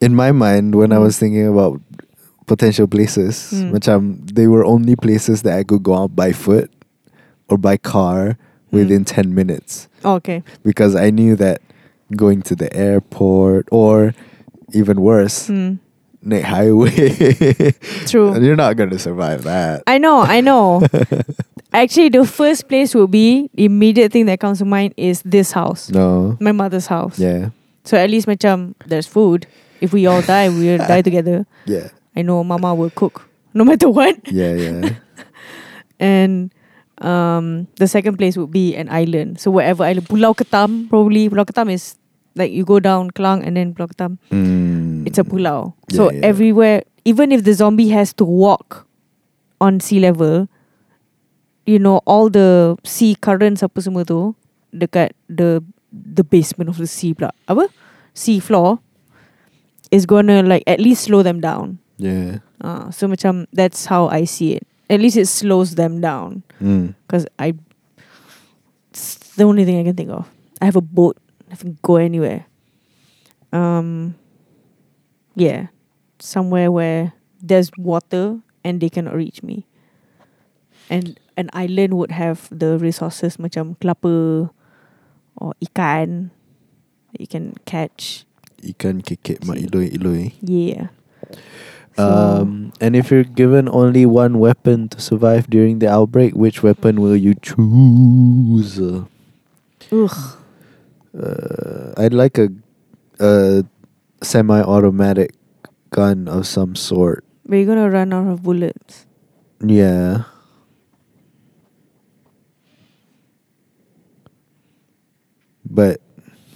In my mind, when I was thinking about potential places, Hmm. macam they were only places that I could go out by foot or by car within 10 minutes. Okay. Because I knew that going to the airport or even worse. Hmm. Nick Highway. *laughs* True. You're not going to survive that. I know, I know. *laughs* Actually, the first place will be the immediate thing that comes to mind is this house, no. my mother's house. Yeah. So at least macam there's food. If we all die, we'll die together. *laughs* Yeah. I know Mama will cook no matter what. Yeah, yeah. And um, the second place would be an island. So wherever island, Pulau Ketam probably. Pulau Ketam is like you go down Klang and then Pulau Ketam. Mm. It's a pulau. So Yeah, yeah. everywhere, even if the zombie has to walk on sea level, you know, all the sea currents apa semua tu dekat the the basement of the sea pula. Apa? Sea floor is gonna like at least slow them down. Yeah. Uh, so macam that's how I see it. At least it slows them down. Mm. Because I it's the only thing I can think of. I have a boat. I can go anywhere. Um yeah. Somewhere where there's water and they cannot reach me. And an island would have the resources macam kelapa or ikan that you can catch. Ikan kekek mak iloi iloi. Yeah. So, Um, and if you're given only one weapon to survive during the outbreak, which weapon will you choose? ugh. Uh, I'd like a, a semi-automatic gun of some sort. But you're gonna run out of bullets. Yeah. But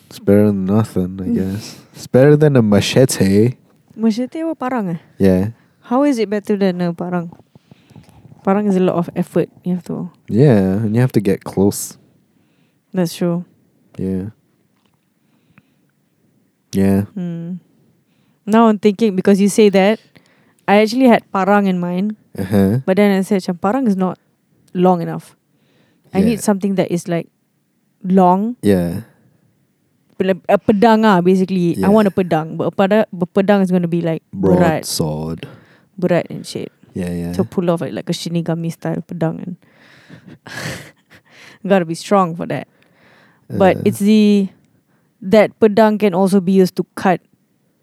it's better than nothing, I *laughs* guess. It's better than a machete. Machete apa parang eh? Yeah. How is it better than a parang? Parang is a lot of effort. You have to. Yeah, and you have to get close. That's true. Yeah. Yeah. Hmm. Now I'm thinking because you say that, I actually had parang in mind, Uh-huh. but then I said, "Macam parang is not long enough. I Yeah. need something that is like long, Yeah. A pedang ah basically. I Yeah. want a pedang, but a pedang is gonna be like Broadsword. berat and shit. Yeah, yeah. To pull off like, like a shinigami style pedang and *laughs* gotta be strong for that. But Uh, it's the that pedang can also be used to cut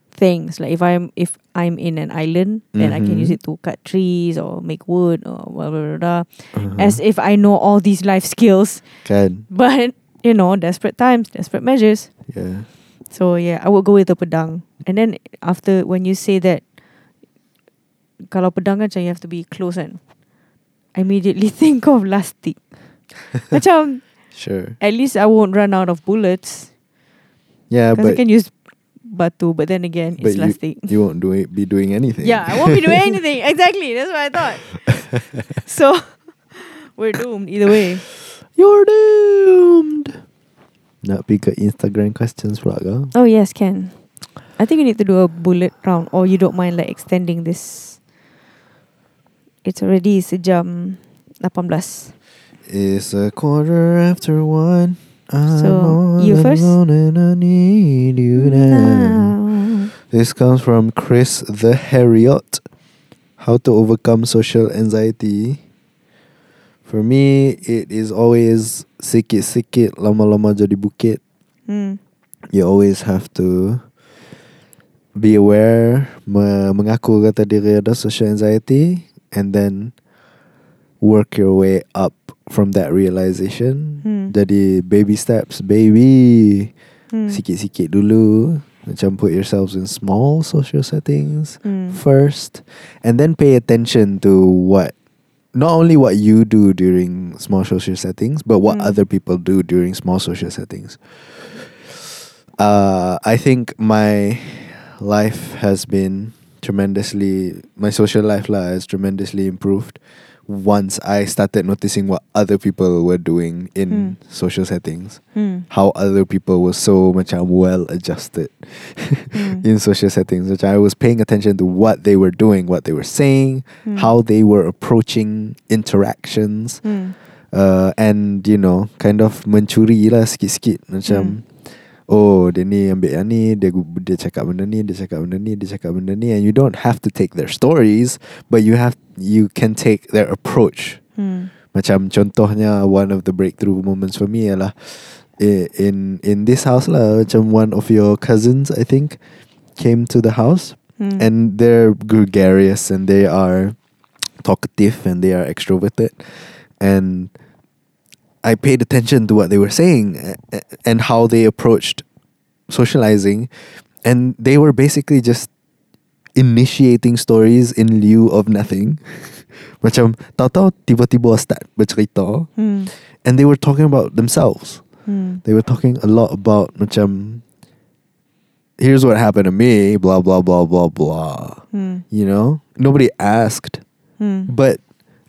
things. Like if I'm if I'm in an island, then I can Mhm. use it to cut trees or make wood or blah blah blah. blah. uh-huh. As if I know all these life skills, Kan. *laughs* but you know, desperate times, desperate measures. Yeah. So yeah, I would go with the pedang. And then after when you say that, kalau pedang kan you have to be close and I immediately *laughs* think of lastik. *laughs* macam Sure. at least I won't run out of bullets. Yeah, Because I can use batu, but then again, but it's you, plastic. you won't do it, be doing anything. yeah, I won't be doing *laughs* anything. Exactly, that's what I thought. so we're doomed either way. You're doomed. Nak pergi ke Instagram questions pula ke? Oh yes, can. I think you need to do a bullet round, or you don't mind like extending this. It's already sejam 18. It's a quarter after one. I'm So, all you first? and I need you now. This comes from Chris the Harriot. How to overcome social anxiety. For me, it is always sikit-sikit lama-lama jadi bukit. Hmm. You always have to be aware, me- mengaku kata diri ada social anxiety and then work your way up from that realization. Hmm. Jadi baby steps, baby. Hmm. Sikit-sikit dulu. Macam put yourselves in small social settings Hmm. first and then pay attention to what not only what you do during small social settings but what Mm. other people do during small social settings uh, i think my life has been tremendously my social life has tremendously improved once i started noticing what other people were doing in Mm. social settings Hmm. how other people were so macam well adjusted Mm. *laughs* in social settings which I was paying attention to what they were doing what they were saying Hmm. how they were approaching interactions Hmm. uh, and you know kind of mencuri lah sikit-sikit macam oh dia ni ambil yang ni dia dia cakap benda ni dia cakap benda ni dia cakap benda ni and you don't have to take their stories but you have you can take their approach Hmm. macam contohnya one of the breakthrough moments for me ialah in in this house lah macam one of your cousins I think came to the house Hmm. and they're gregarious and they are talkative and they are extroverted and I paid attention to what they were saying and how they approached socializing and they were basically just initiating stories in lieu of nothing *laughs* macam tahu-tahu tiba-tiba start bercerita Hmm. and they were talking about themselves Hmm. they were talking a lot about macam here's what happened to me blah blah blah blah blah Hmm. you know nobody asked Hmm. but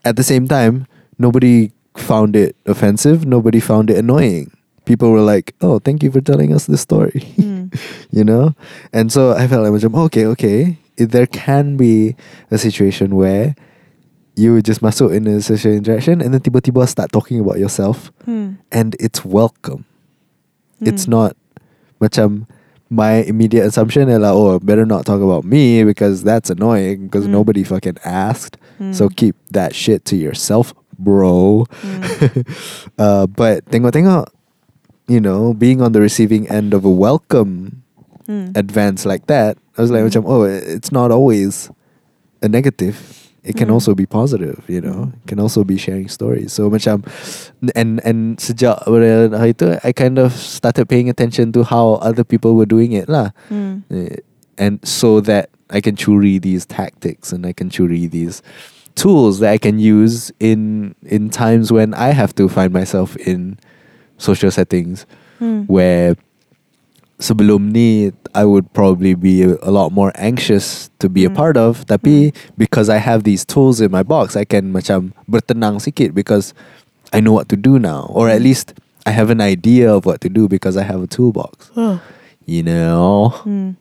at the same time nobody found it offensive nobody found it annoying people were like oh thank you for telling us this story *laughs* Hmm. you know and so i felt like macam, okay okay If there can be a situation where you just masuk in a social interaction and then tiba-tiba start talking about yourself Hmm. and it's welcome it's Hmm. not macam my immediate assumption is like, oh, better not talk about me because that's annoying because Mm. nobody fucking asked. So Hmm. keep that shit to yourself, bro. Hmm. *laughs* uh, but tengok-tengok, you know, being on the receiving end of a welcome Hmm. advance like that, I was like, Mm. oh, it's not always a negative. It can Mm. also be positive, you know. Mm. It can also be sharing stories. So macam, and and sejak hari itu, I kind of started paying attention to how other people were doing it lah. Hmm. Eh, and so that I can curi these tactics and I can curi these tools that I can use in in times when I have to find myself in social settings Hmm. where sebelum ni I would probably be a, a lot more anxious to be a Mm. part of tapi because I have these tools in my box I can macam bertenang sikit because I know what to do now or at Mm. least I have an idea of what to do because I have a toolbox Oh. you know Hmm.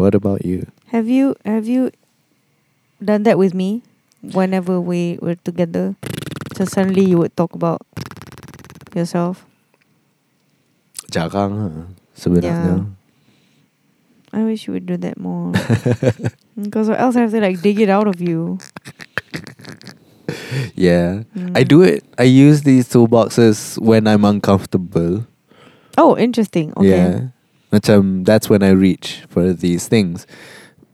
what about you Have you have you done that with me? Whenever we were together, so suddenly you would talk about yourself. jarang sebenarnya I wish you would do that more. *laughs* Because or else I have to like dig it out of you. *laughs* yeah I Mm. do it I use these toolboxes when I'm uncomfortable Oh, interesting. Okay. Yeah. Macam that's when I reach for these things.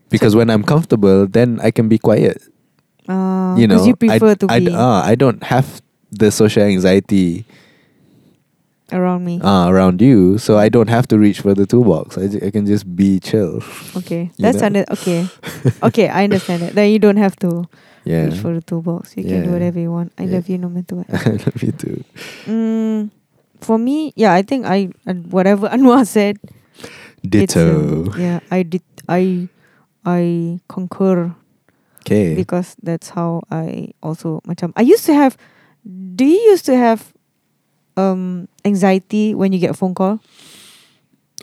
Because when I'm comfortable, then I can be quiet. Uh, you know, you prefer I, to I, be uh, I don't have the social anxiety around me. uh, around you, so I don't have to reach for the toolbox. I, I can just be chill. okay, that's know? under okay. *laughs* okay, I understand it. Then you don't have to Yeah. reach for the toolbox. You can do whatever you want. I Yeah. love you no matter what. *laughs* I love you too. Mm, for me, yeah, I think I uh, whatever *laughs* Anwar said. it's, um, Ditto. yeah, I did. I I concur Okay. because that's how I also macam. I used to have. Do you used to have um anxiety when you get a phone call?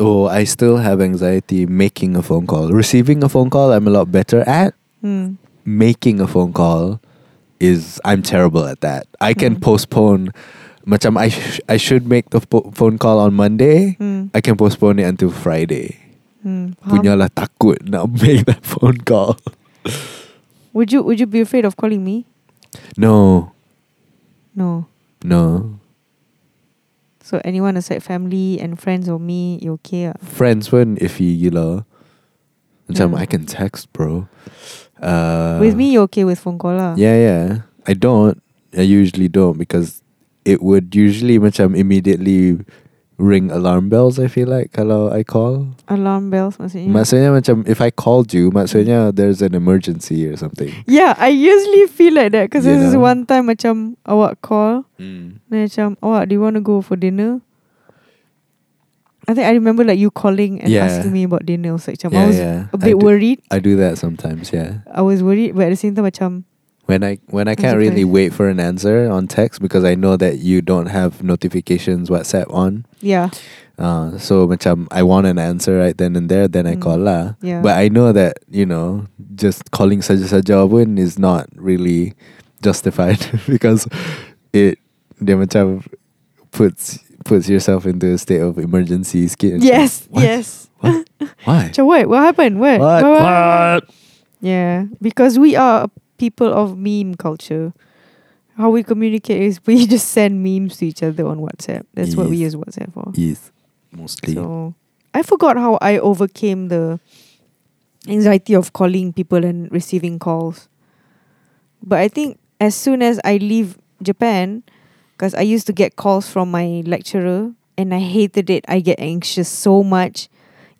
Oh, I still have anxiety making a phone call. Receiving a phone call, I'm a lot better at. Hmm. making a phone call is I'm terrible at that. I can Mm. postpone macam I sh- I should make the po- phone call on Monday. Hmm. I can postpone it until Friday. Hmm. faham. Punyalah takut nak *laughs* make that phone call. Would you Would you be afraid of calling me? No, No. no. So anyone aside family and friends or me, you okay? ah? Friends pun iffy gila. Macam Hmm. I can text, bro. Uh, With me, you okay with phone call lah? Yeah, yeah. I don't. I usually don't because it would usually macam immediately ring alarm bells. I feel like kalau I call. Alarm bells maksudnya. Maksudnya macam if I called you, maksudnya there's an emergency or something. Yeah, I usually feel like that because this is one time macam awak call, Mm. then macam awak do you want to go for dinner? I think I remember like you calling and Yeah. asking me about dinner. I like, macam, I Yeah, was yeah. a I bit do- worried. I do that sometimes. Yeah. I was worried, but at the same time, macam When I when I can't really wait for an answer on text because I know that you don't have notifications WhatsApp on. yeah, Uh, so macam I want an answer right then and there, then I Mm. call lah. yeah. But I know that you know just calling saja-saja pun is not really justified *laughs* because it dia macam puts puts yourself into a state of emergency. Skin. yes, What? yes. What? Why? *laughs* Macam what? What happened? What? What? What? Yeah, because we are people of meme culture. How we communicate is we *laughs* just send memes to each other on WhatsApp. That's what we use WhatsApp for. Yes, mostly. So I forgot how I overcame the anxiety of calling people and receiving calls. But I think as soon as I leave Japan, because I used to get calls from my lecturer and I hated it. I get anxious so much.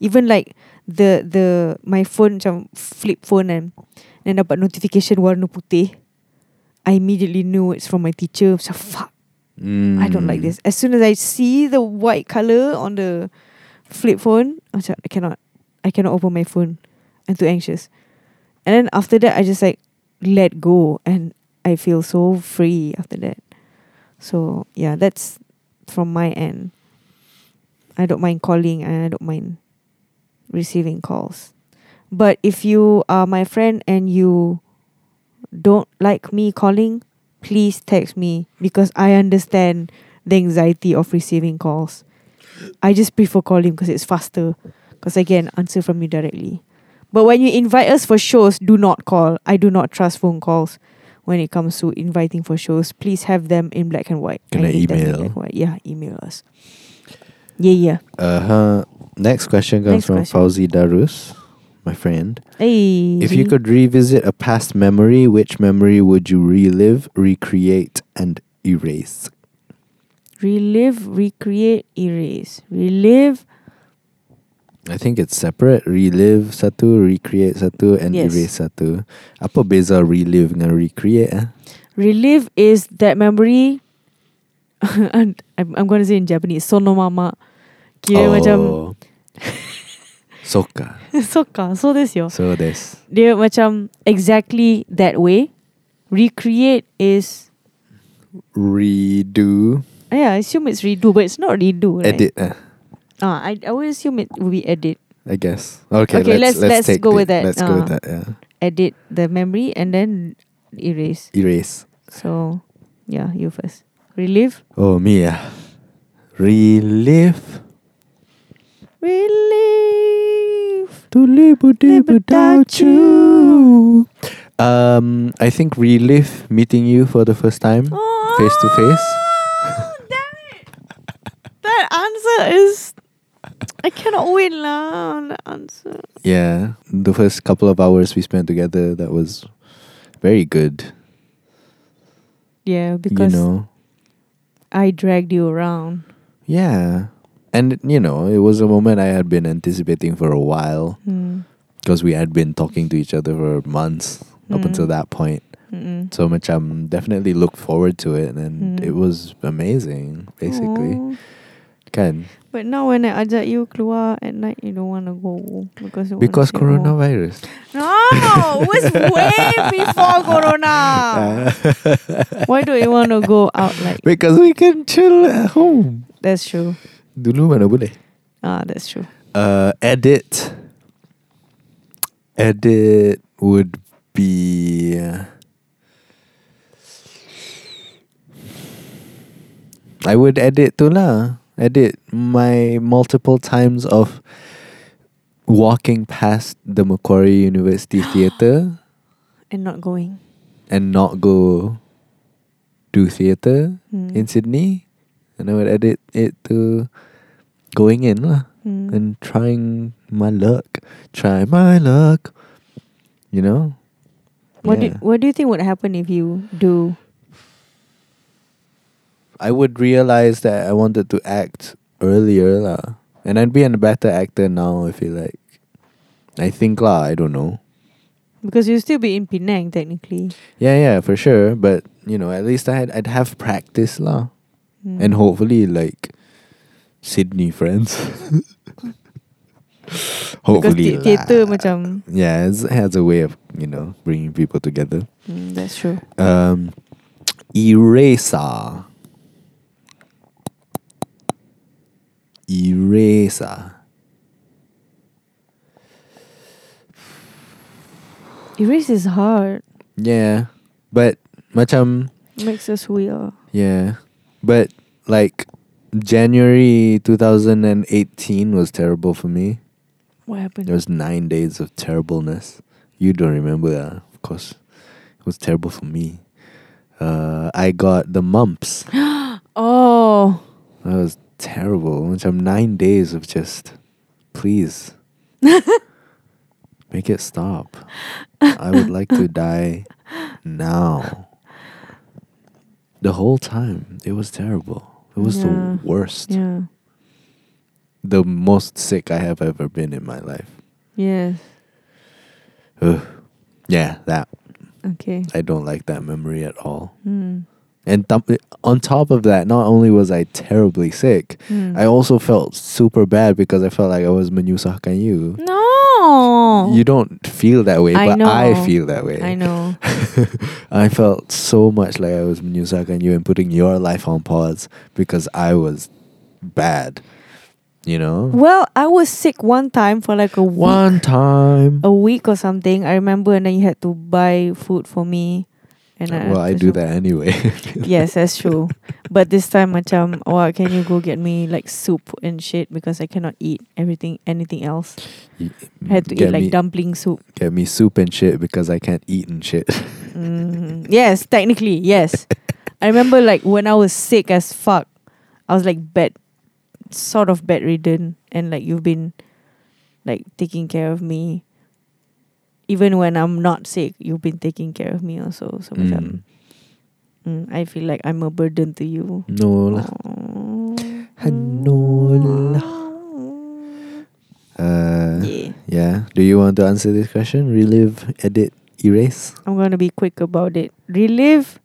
Even like the the my phone macam flip phone and then dapat notification warna putih. I immediately knew it's from my teacher. So fuck. I don't like Mm. this. As soon as I see the white color on the flip phone, I cannot. I cannot open my phone. I'm too anxious. And then after that, I just like let go, and I feel so free after that. So yeah, that's from my end. I don't mind calling, and I don't mind receiving calls. But if you are my friend and you don't like me calling, please text me because I understand the anxiety of receiving calls. I just prefer calling because it's faster. Because I can answer from you directly. But when you invite us for shows, do not call. I do not trust phone calls when it comes to inviting for shows. Please have them in black and white. can I Kena hate them in email. white. Yeah, email us. Yeah, yeah. Uh huh. Next question comes Next from question. Fauzi Darus, my friend. Hey. If you could revisit a past memory, which memory would you relive, recreate, and erase? relive, recreate, erase. Relive. I think it's separate. Relive satu, recreate satu, and Yes. erase satu. Apa beza relive dengan recreate? Eh? Relive is that memory. and *laughs* I'm, I'm going to say in Japanese. Sonomama. Kira macam. *laughs* Soka. *laughs* Soka. So this yo. So this. Dia macam exactly that way. Recreate is. Redo. Yeah, I assume it's redo, but it's not redo. Right? Edit. eh, Ah, I, I would assume it will be edit. I guess. Okay, Okay, let's, let's- let's take go the- with that. Let's go with Ah. that, yeah. Edit the memory and then erase. Erase. So, yeah, you first. Relive. Oh, me, yeah. Relive. Relive. To live Live without you. Um, I think relive meeting you for the first time, face to face. Damn it. That answer is. I cannot win lah the answer. Yeah, the first couple of hours we spent together, that was very good. Yeah, because you know, I dragged you around. yeah, and you know, it was a moment I had been anticipating for a while Hmm. because we had been talking to each other for months up Mm. until that point. Mm-mm. So much I'm definitely looked forward to it, and Mm. it was amazing. Basically, Aw. kan But now when I ajak you keluar at night, you don't want to go because because coronavirus. No, it was way *laughs* before Corona. *laughs* Why do you want to go out like? because we can chill at home. That's true. Dulu mana boleh. Ah, that's true. Uh, edit. Edit would be. uh, I would edit tu lah. Edit my multiple times of walking past the Macquarie University *gasps* Theatre And not going. and not go do theatre Hmm. in Sydney. And I would edit it to going in lah Hmm. and trying my luck. Try my luck. You know? What Yeah. do What do you think would happen if you do? I would realize that I wanted to act earlier lah. And I'd be a better actor now, I feel like. I think lah, I don't know. Because you'll still be in Penang technically. Yeah, yeah, for sure. But, you know, at least I had I'd have practice lah. Hmm. And hopefully like Sydney friends. *laughs* hopefully the- theatre macam. Yeah, it has a way of, you know, bringing people together. Hmm, that's true. Um, eraser. Eraser. Erase is hard. Yeah, but macam Makes us weird. yeah, but like January 2018 was terrible for me. What happened? There was nine days of terribleness. You don't remember that, of course. It was terrible for me. Uh, I got the mumps. *gasps* oh, That was terrible. Macam nine days of just, please, *laughs* make it stop. I would like to die now. *laughs* The whole time, it was terrible. It was Yeah. the worst. yeah. The most sick I have ever been in my life. Yes. Ugh. Yeah, that. Okay. I don't like that memory at all. Hmm. And th- on top of that, not only was I terribly sick, Hmm. I also felt super bad because I felt like I was menyusahkan you. No. You don't feel that way, I but I feel that way. I know. *laughs* I felt so much like I was menyusahkan you and putting your life on pause because I was bad. You know? Well, I was sick one time for like a week. One time. A week or something. I remember, and then you had to buy food for me. And I well, I do that anyway. *laughs* yes, that's true. But this time, macam, oh, can you go get me like soup and shit because I cannot eat everything, anything else. I had to eat like me, dumpling soup. Get me soup and shit because I can't eat and shit. *laughs* Mm, yes, technically, yes. I remember like when I was sick as fuck, I was like bed sort of bedridden and like you've been like taking care of me even when I'm not sick you've been taking care of me also so macam mm, I feel like I'm a burden to you No lah. Hello lah. Uh, yeah yeah. Do you want to answer this question? Relive, edit, erase. I'm gonna be quick about it relive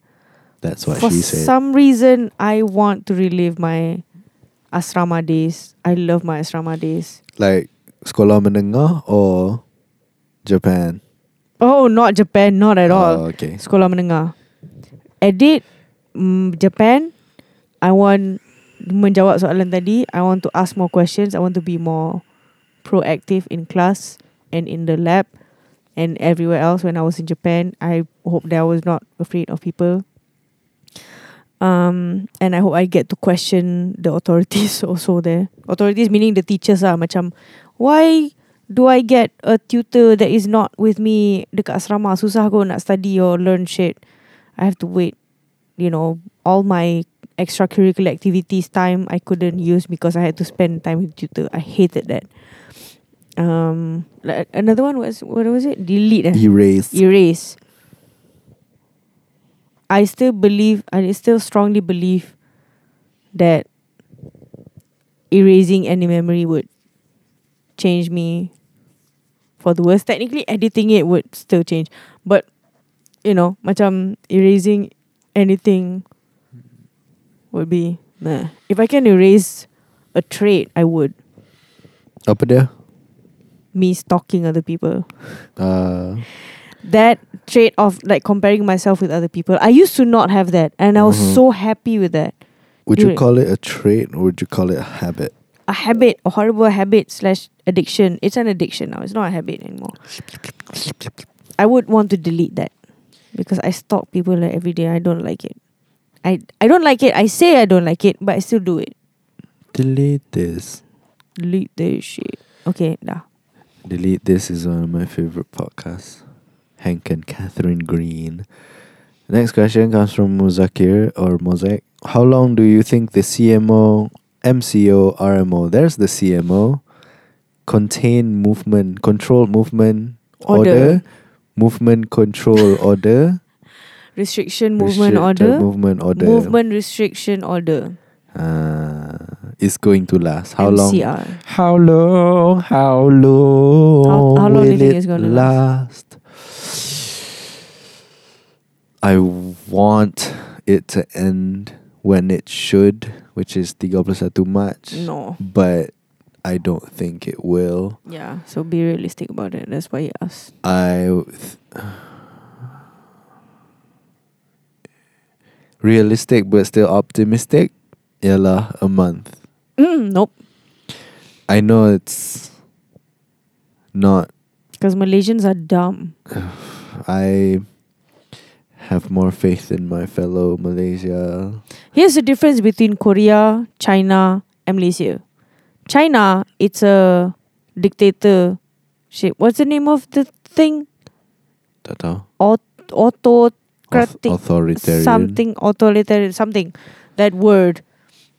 That's what for she said. For some reason I want to relive my asrama days I love my asrama days like sekolah menengah or Japan. oh not Japan not at all Oh, okay. sekolah menengah. Edit mm, Japan. I want menjawab soalan tadi. I want to ask more questions. I want to be more proactive in class and in the lab and everywhere else when I was in Japan. I hope that I was not afraid of people. Um, and I hope I get to question the authorities *laughs* also there. Authorities meaning the teachers lah. Macam, why do I get a tutor that is not with me dekat asrama? Susah kot nak study or learn shit. I have to wait. You know, all my extracurricular activities time I couldn't use because I had to spend time with tutor. I hated that. Um, like another one was what was it? Delete. Eh? Erase. erase. I still believe, I still strongly believe that erasing any memory would change me for the worse. Technically, editing it would still change, but you know, macam erasing anything would be nah. If I can erase a trait, I would. Apa dia? Me stalking other people. Uh, that trait of like comparing myself with other people. I used to not have that, and I was Mhm. so happy with that. would you call it a trait or would you call it a habit? A habit, a horrible habit slash addiction. It's an addiction now. It's not a habit anymore. I would want to delete that because I stalk people like every day. I don't like it. I I don't like it. I say I don't like it, but I still do it. Delete this. Delete this shit. Okay, dah. Delete This is one of my favorite podcasts. Hank and Katherine Green. Next question comes from Muzakir or Mosaic. How long do you think the CMO, MCO, RMO, there's the CMO, contain movement, control movement, order, Order. movement control *laughs* order, Restriction movement order. movement order, Movement restriction order. uh, is going to last? How long? MCR. How long? How long? How- how long do you will think it it's gonna last? I want it to end when it should, which is 31 March. No. But I don't think it will. Yeah, so be realistic about it. That's why you asked. I th- realistic but still optimistic. Ialah a month. Mm, nope. I know it's not Because Malaysians are dumb. *sighs* I have more faith in my fellow Malaysia. Here's the difference between Korea, China, and Malaysia. China, it's a dictator. What's the name of the thing? Tak tahu. Aut- Auth- autocratic authoritarian. something authoritarian something. That word,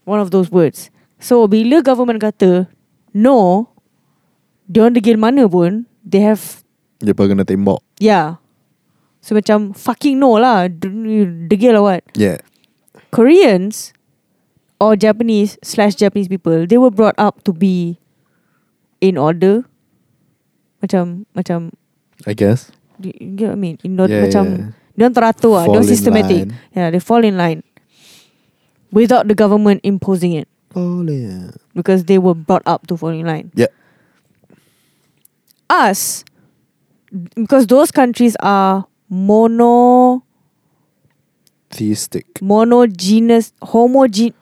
one of those words. So bila government kata no, dia orang degil mana pun, they have Dia kena tembak. yeah. So macam fucking no lah, degil or what? Yeah. Koreans or Japanese slash Japanese people, they were brought up to be in order. Macam macam I guess. you you get what I mean? In order, yeah, macam yeah. dia orang teratur lah, in systematic. line. Yeah, they fall in line without the government imposing it in. because they were brought up to fall in line. Yeah. Us, because those countries are mono Theistic. monogenous homogen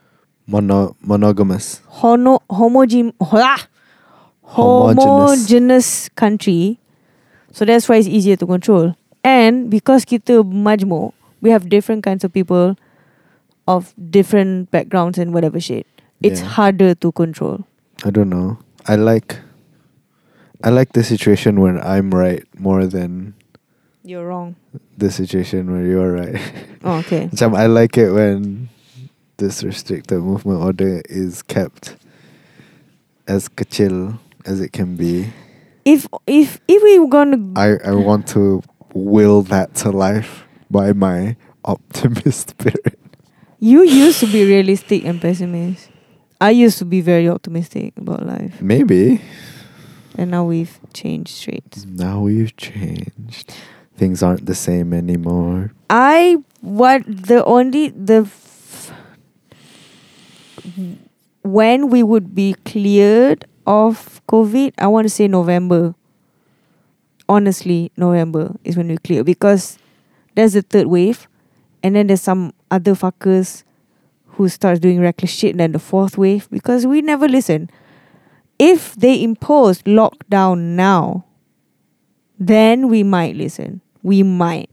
Mono, monogamous. hono homogen Homogeneous. homogeneous country. So that's why it's easier to control. And because kita majmuk, we have different kinds of people of different backgrounds and whatever shit. It's Yeah. harder to control. I don't know. I like I like the situation when I'm right more than You're wrong. the situation where you're right. Oh, okay. *laughs* Macam I like it when this restricted movement order is kept as kecil as it can be. If if if we were gonna I, I want to will that to life by my optimist spirit. you used to be realistic and pessimist. I used to be very optimistic about life. Maybe. And now we've changed traits. Now we've changed. Things aren't the same anymore. I what the only the f- when we would be cleared of COVID, I want to say November. Honestly, November is when we clear because there's the third wave, and then there's some other fuckers who starts doing reckless shit. And then the fourth wave because we never listen. If they impose lockdown now, then we might listen. We might.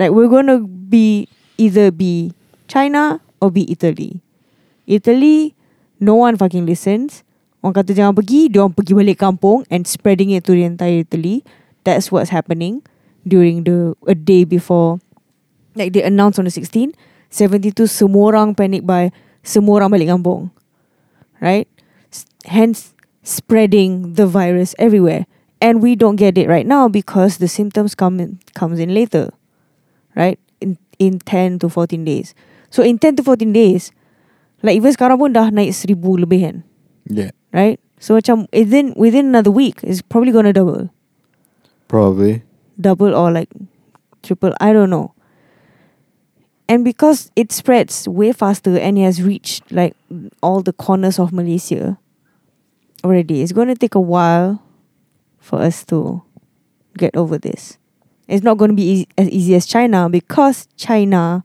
Like we're gonna be either be China or be Italy. Italy, no one fucking listens. Orang kata jangan pergi, dia orang pergi balik kampung and spreading it to the entire Italy. That's what's happening during the a day before. Like they announced on the 16th, 72 semua orang panic buy, semua orang balik kampung. Right? Hence spreading the virus everywhere. And we don't get it right now because the symptoms come in, comes in later. Right? In in 10 to 14 days. So in 10 to 14 days, like even sekarang pun dah naik seribu lebih kan. Yeah. Right? So macam within within another week, it's probably gonna double. Probably. Double or like triple. I don't know. And because it spreads way faster and it has reached like all the corners of Malaysia already, it's gonna take a while for us to get over this. It's not gonna be easy, as easy as China because China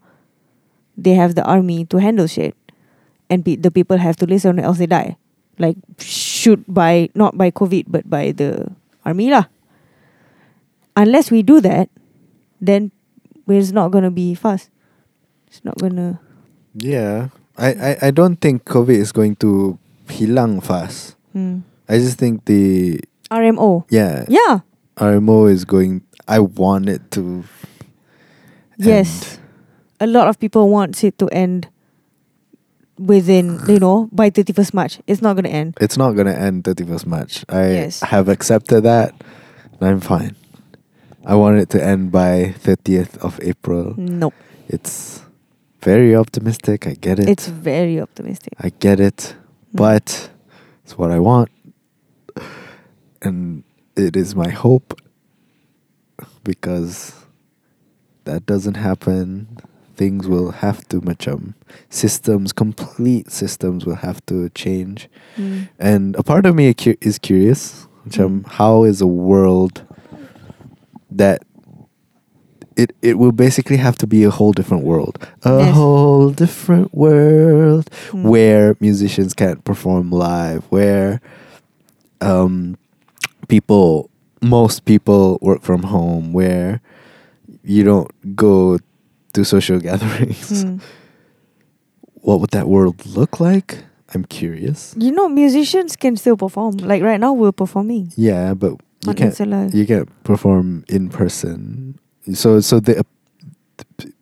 they have the army to handle shit. And pe- the people have to listen or else they die. Like shoot by not by COVID but by the army lah. Unless we do that, then it's not gonna be fast. It's not gonna Yeah. I, I, I don't think COVID is going to hilang fast. hmm. I just think the RMO. yeah, Yeah. RMO is going I want it to Yes. A lot of people want it to end within, *sighs* you know, by 31st March. It's not gonna end. It's not gonna end thirty first March. I Yes. have accepted that and I'm fine. I want it to end by thirtieth of April. Nope. It's very optimistic, I get it. It's very optimistic. I get it. Mm. But it's what I want. And it is my hope because that doesn't happen. Things will have to macam systems, complete systems will have to change. Mm. And a part of me is curious. Macam, Mm. how is a world that it it will basically have to be a whole different world. A Yes. whole different world Mm. where musicians can't perform live, where um people most people work from home, where you don't go to social *laughs* gatherings. Mm. What would that world look like? I'm curious. You know, musicians can still perform. Like right now, we're performing Yeah, but you on can't you can't perform in person. So so the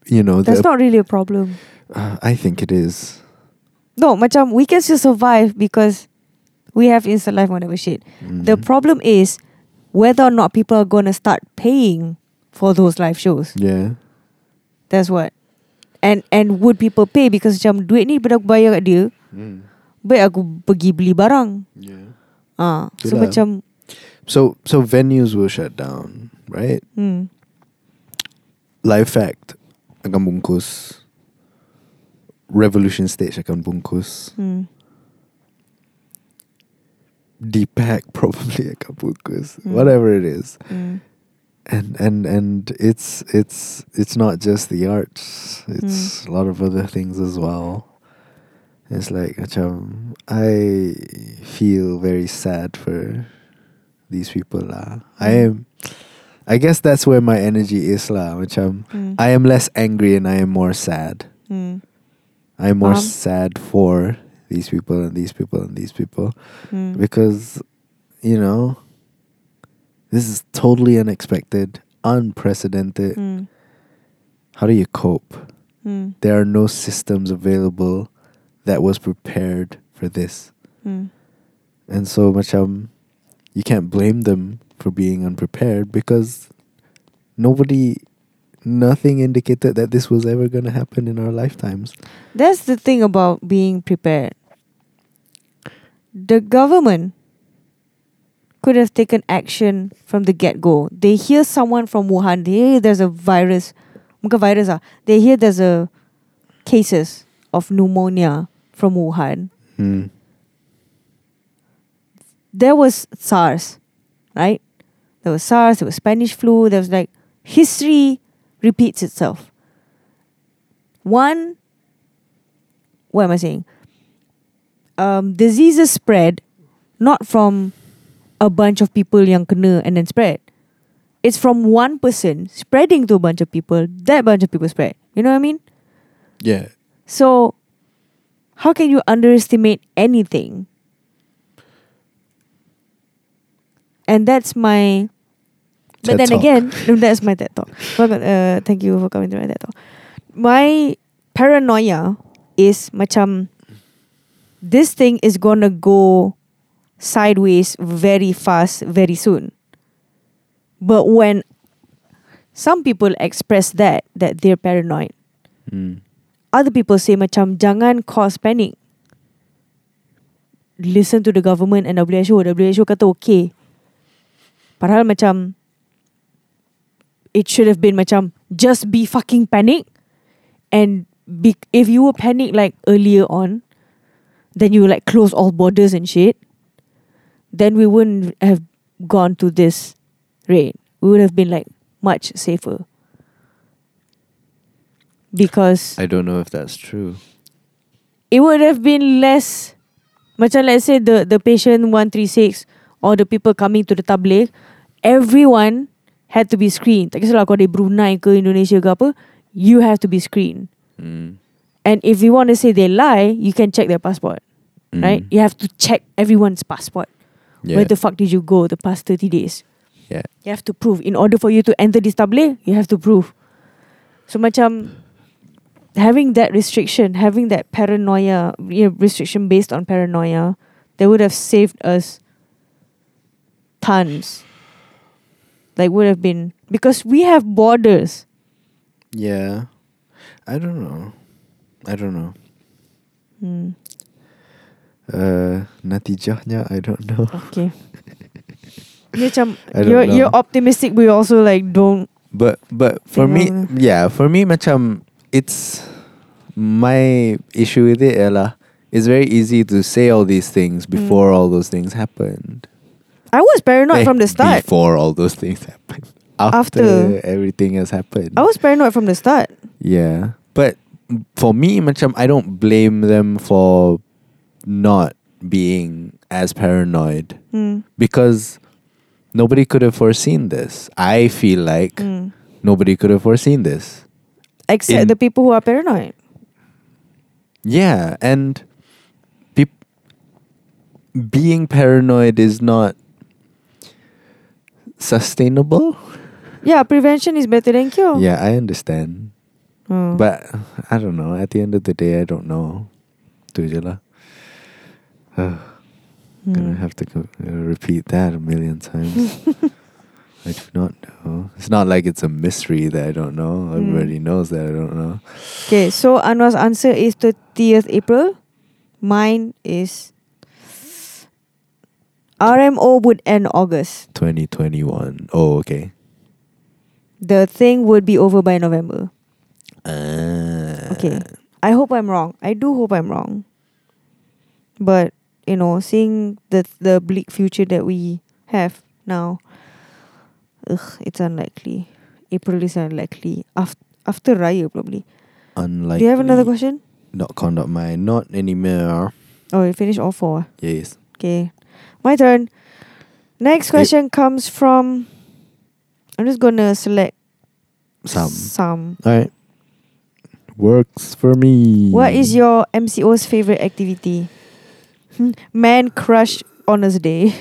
you know That's the, not really a problem. uh, I think it is. No, macam we can still survive because we have Insta Live whatever shit. The Mhm. problem is whether or not people are gonna start paying for those live shows. yeah. That's what. And and would people pay because macam duit ni daripada aku bayar kat dia, Mm. baik aku pergi beli barang. Yeah. Ah, so macam So so venues will shut down, right? hmm, Live Fact akan bungkus. Revolution Stage akan bungkus. hmm, Deepak *laughs* probably bungkus. Mm. Whatever it is. hmm, and and and it's it's it's not just the arts it's a lot of other things as well it's like macam I feel very sad for these people lah I Mm. am I guess that's where my energy is lah macam hmm, I am less angry and I am more sad hmm, I am more Um. sad for these people and these people and these people hmm. because you know this is totally unexpected unprecedented Hmm, how do you cope hmm, there are no systems available that was prepared for this Mm. And so much macam you can't blame them for being unprepared because nobody nothing indicated that this was ever going to happen in our lifetimes. That's the thing about being prepared. The government could have taken action from the get go. They hear someone from Wuhan, they hear there's a virus. Virus ah. They hear there's a cases of pneumonia from Wuhan. Hmm. There was SARS, right? There was SARS, there was Spanish flu, there was like history repeats itself. One what am I saying? Um, diseases spread not from a bunch of people yang kena and then spread. It's from one person spreading to a bunch of people. That bunch of people spread. You know what I mean? Yeah. So, how can you underestimate anything? And that's my. But TED then Talk. again, *laughs* that's my TED talk. Uh, thank you for coming to my TED talk. My paranoia is macam this thing is gonna go sideways very fast very soon. But when some people express that that they're paranoid, Hmm. other people say macam jangan cause panic. Listen to the government and WHO. WHO kata okay. Padahal macam it should have been macam just be fucking panic and be, if you were panic like earlier on then you like close all borders and shit then we wouldn't have gone to this rate we would have been like much safer because I don't know if that's true. it would have been less macam let's say the the patient 136 or the people coming to the tabligh everyone had to be screened tak kisahlah kau dari Brunei ke Indonesia ke apa you have to be screened Mm. And if you want to say they lie you can check their passport right Mm. you have to check everyone's passport Yeah. where the fuck did you go the past 30 days yeah. you have to prove in order for you to enter this tabligh you have to prove so macam having that restriction having that paranoia you know, restriction based on paranoia that would have saved us tons like would have been because we have borders Yeah. I don't know. I don't know. Hmm, Uh, natijahnya I don't know. okay *laughs* Dia macam I don't you're know. you're optimistic but you also like don't But but for me, yeah, for me macam it's my issue with it ialah it's very easy to say all these things before Mm. all those things happened. I was paranoid Eh, from the start Before all those things happened. After, After. everything has happened. I was paranoid from the start Yeah. But for me, macam I don't blame them for not being as paranoid Hmm. because nobody could have foreseen this. I feel like Hmm. nobody could have foreseen this. except In- the people who are paranoid Yeah, and peop- being paranoid is not sustainable. Yeah, prevention is better than cure. Yeah, I understand. Hmm. But I don't know. At the end of the day, I don't know. Tu je lah. Gonna have to uh, repeat that a million times. *laughs* I do not know. It's not like it's a mystery that I don't know. Hmm. Everybody knows that I don't know. Okay, so Anuar's answer is 30th April. Mine is RMO would end August. 2021. Oh, okay. The thing would be over by November. Uh, Okay. I hope I'm wrong. I do hope I'm wrong. But, you know, seeing the the bleak future that we have now, ugh, it's unlikely. April is unlikely. After after Raya probably. Unlikely. Do you have another question? Not conduct mine. Not anymore. Oh, you finished all four. Yes. Okay. My turn. Next question comes from I'm just gonna select Some. some. Alright. Works for me. What is your MCO's favorite activity? Hmm, Man crush honest day.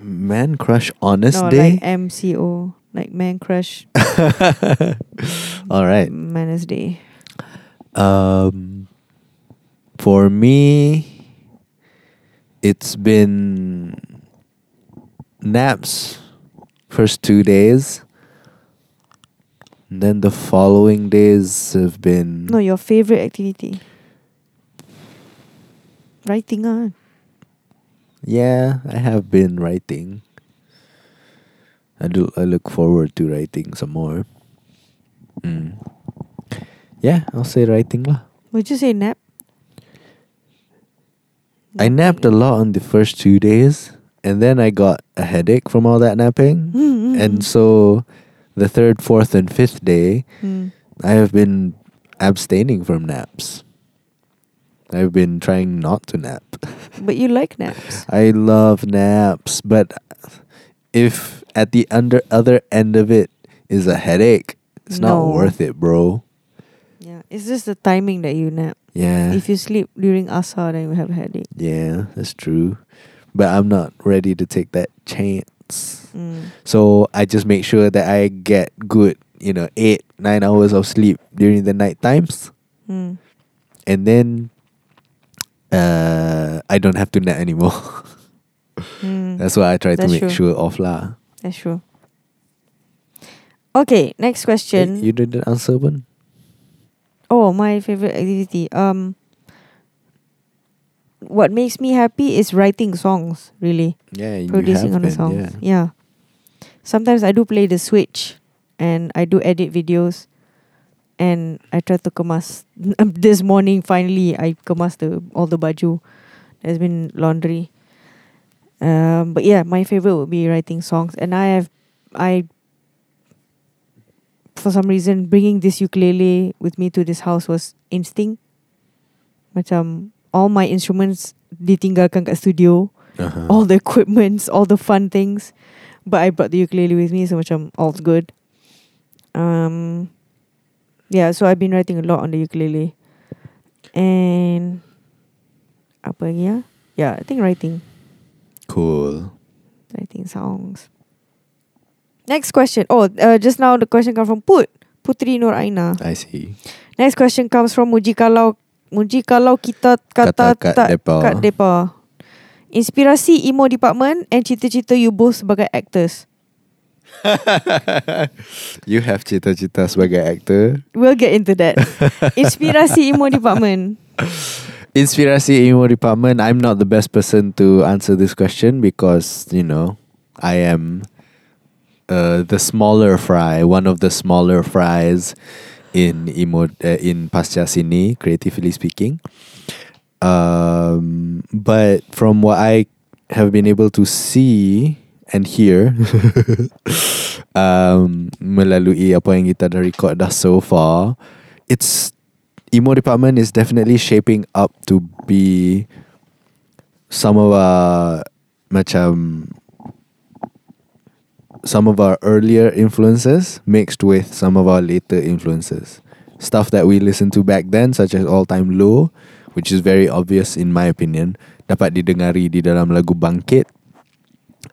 man crush honest no, day? like MCO. Like man crush *laughs* Alright. Manus Day. Um, for me, it's been naps first two days. And then the following days have been No, your favorite activity. Writing ah. Yeah, I have been writing. I do. I look forward to writing some more. Mm. Yeah, I'll say writing lah. Would you say nap? I napped a lot on the first two days, and then I got a headache from all that napping. Mm, And so, the third, fourth, and fifth day, Mm. I have been abstaining from naps. I've been trying not to nap. *laughs* But you like naps. I love naps, but if at the under other end of it is a headache, it's No. not worth it, bro. Yeah. It's just the timing that you nap. Yeah. If you sleep during asar, then you have a headache. yeah, that's true. But I'm not ready to take that chance. Mm. So I just make sure that I get good, you know, eight, nine hours of sleep during the night times. Mm. And then uh I don't have to nap anymore. *laughs* Mm. That's why I try to make true. sure of lah. That's true. Okay, next Eh, question. you didn't answer one? Oh, my favorite activity. Um, what makes me happy is writing songs. Really, Yeah, you producing have on the been, songs. yeah. Yeah. Sometimes I do play the Switch, and I do edit videos, and I try to kemas. *laughs* this morning, finally, I kemas the all the baju. There's been laundry. Um, but yeah, my favorite would be writing songs, and I have, I. For some reason, bringing this ukulele with me to this house was instinct. Macam all my instruments ditinggalkan kat studio, Uh-huh. all the equipments, all the fun things, but I brought the ukulele with me, so macam all's good. Um, yeah, so I've been writing a lot on the ukulele, and apa lagi ya? Yeah, I think writing, Cool. writing songs. Next question. Oh, uh, just now the question comes from Put Putri Nur Aina. I see. Next question comes from Muji kalau Muji kalau kita Kata kata, kat tak depa. kat depa. Inspirasi emo department and cita-cita you both sebagai actors. *laughs* you have cita-cita sebagai actor. We'll get into that. *laughs* Inspirasi emo department. Inspirasi Emo Department. I'm not the best person to answer this question because, you know, I am uh, the smaller fry, one of the smaller fries in Emo, uh, in Pasca Sini, creatively speaking. Um, but from what I have been able to see and hear *laughs* um, melalui apa yang kita dah record dah so far, it's emo department is definitely shaping up to be some of our macam some of our earlier influences mixed with some of our later influences. Stuff that we listened to back then, such as All Time Low, which is very obvious in my opinion, dapat didengari di dalam lagu Bangkit.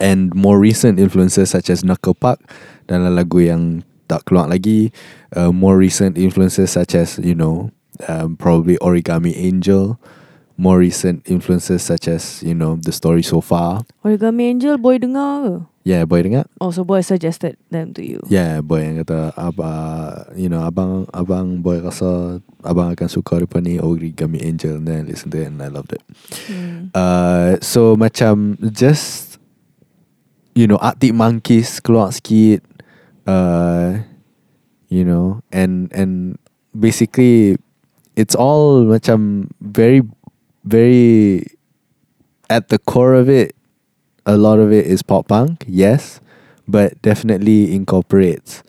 And more recent influences such as Knuckle Puck dalam lagu yang tak keluar lagi. Uh, more recent influences such as, you know, um, probably Origami Angel. More recent influences such as, you know, The Story So Far. Origami Angel boy dengar ke? Yeah, boy dengar? Oh, so boy suggested them to you. Yeah, boy yang kata apa you know abang abang boy rasa abang akan suka depan ni Origami Angel and then I listened to it and I loved it. Hmm. Uh, so macam just you know Arctic Monkeys keluar sikit uh, you know and and basically it's all macam very very at the core of it a lot of it is pop punk yes but definitely incorporates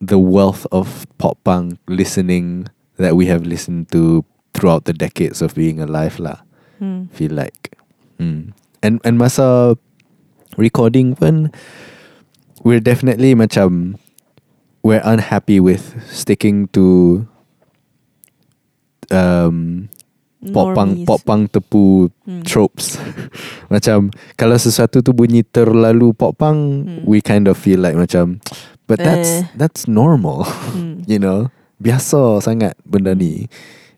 the wealth of pop punk listening that we have listened to throughout the decades of being alive lah Hmm. feel like mm. and and masa recording pun we're definitely macam we're unhappy with sticking to um pop punk pop punk tepu Hmm. tropes *laughs* macam kalau sesuatu tu bunyi terlalu pop punk Hmm. we kind of feel like macam but that's Eh. that's normal Hmm. *laughs* you know biasa sangat benda ni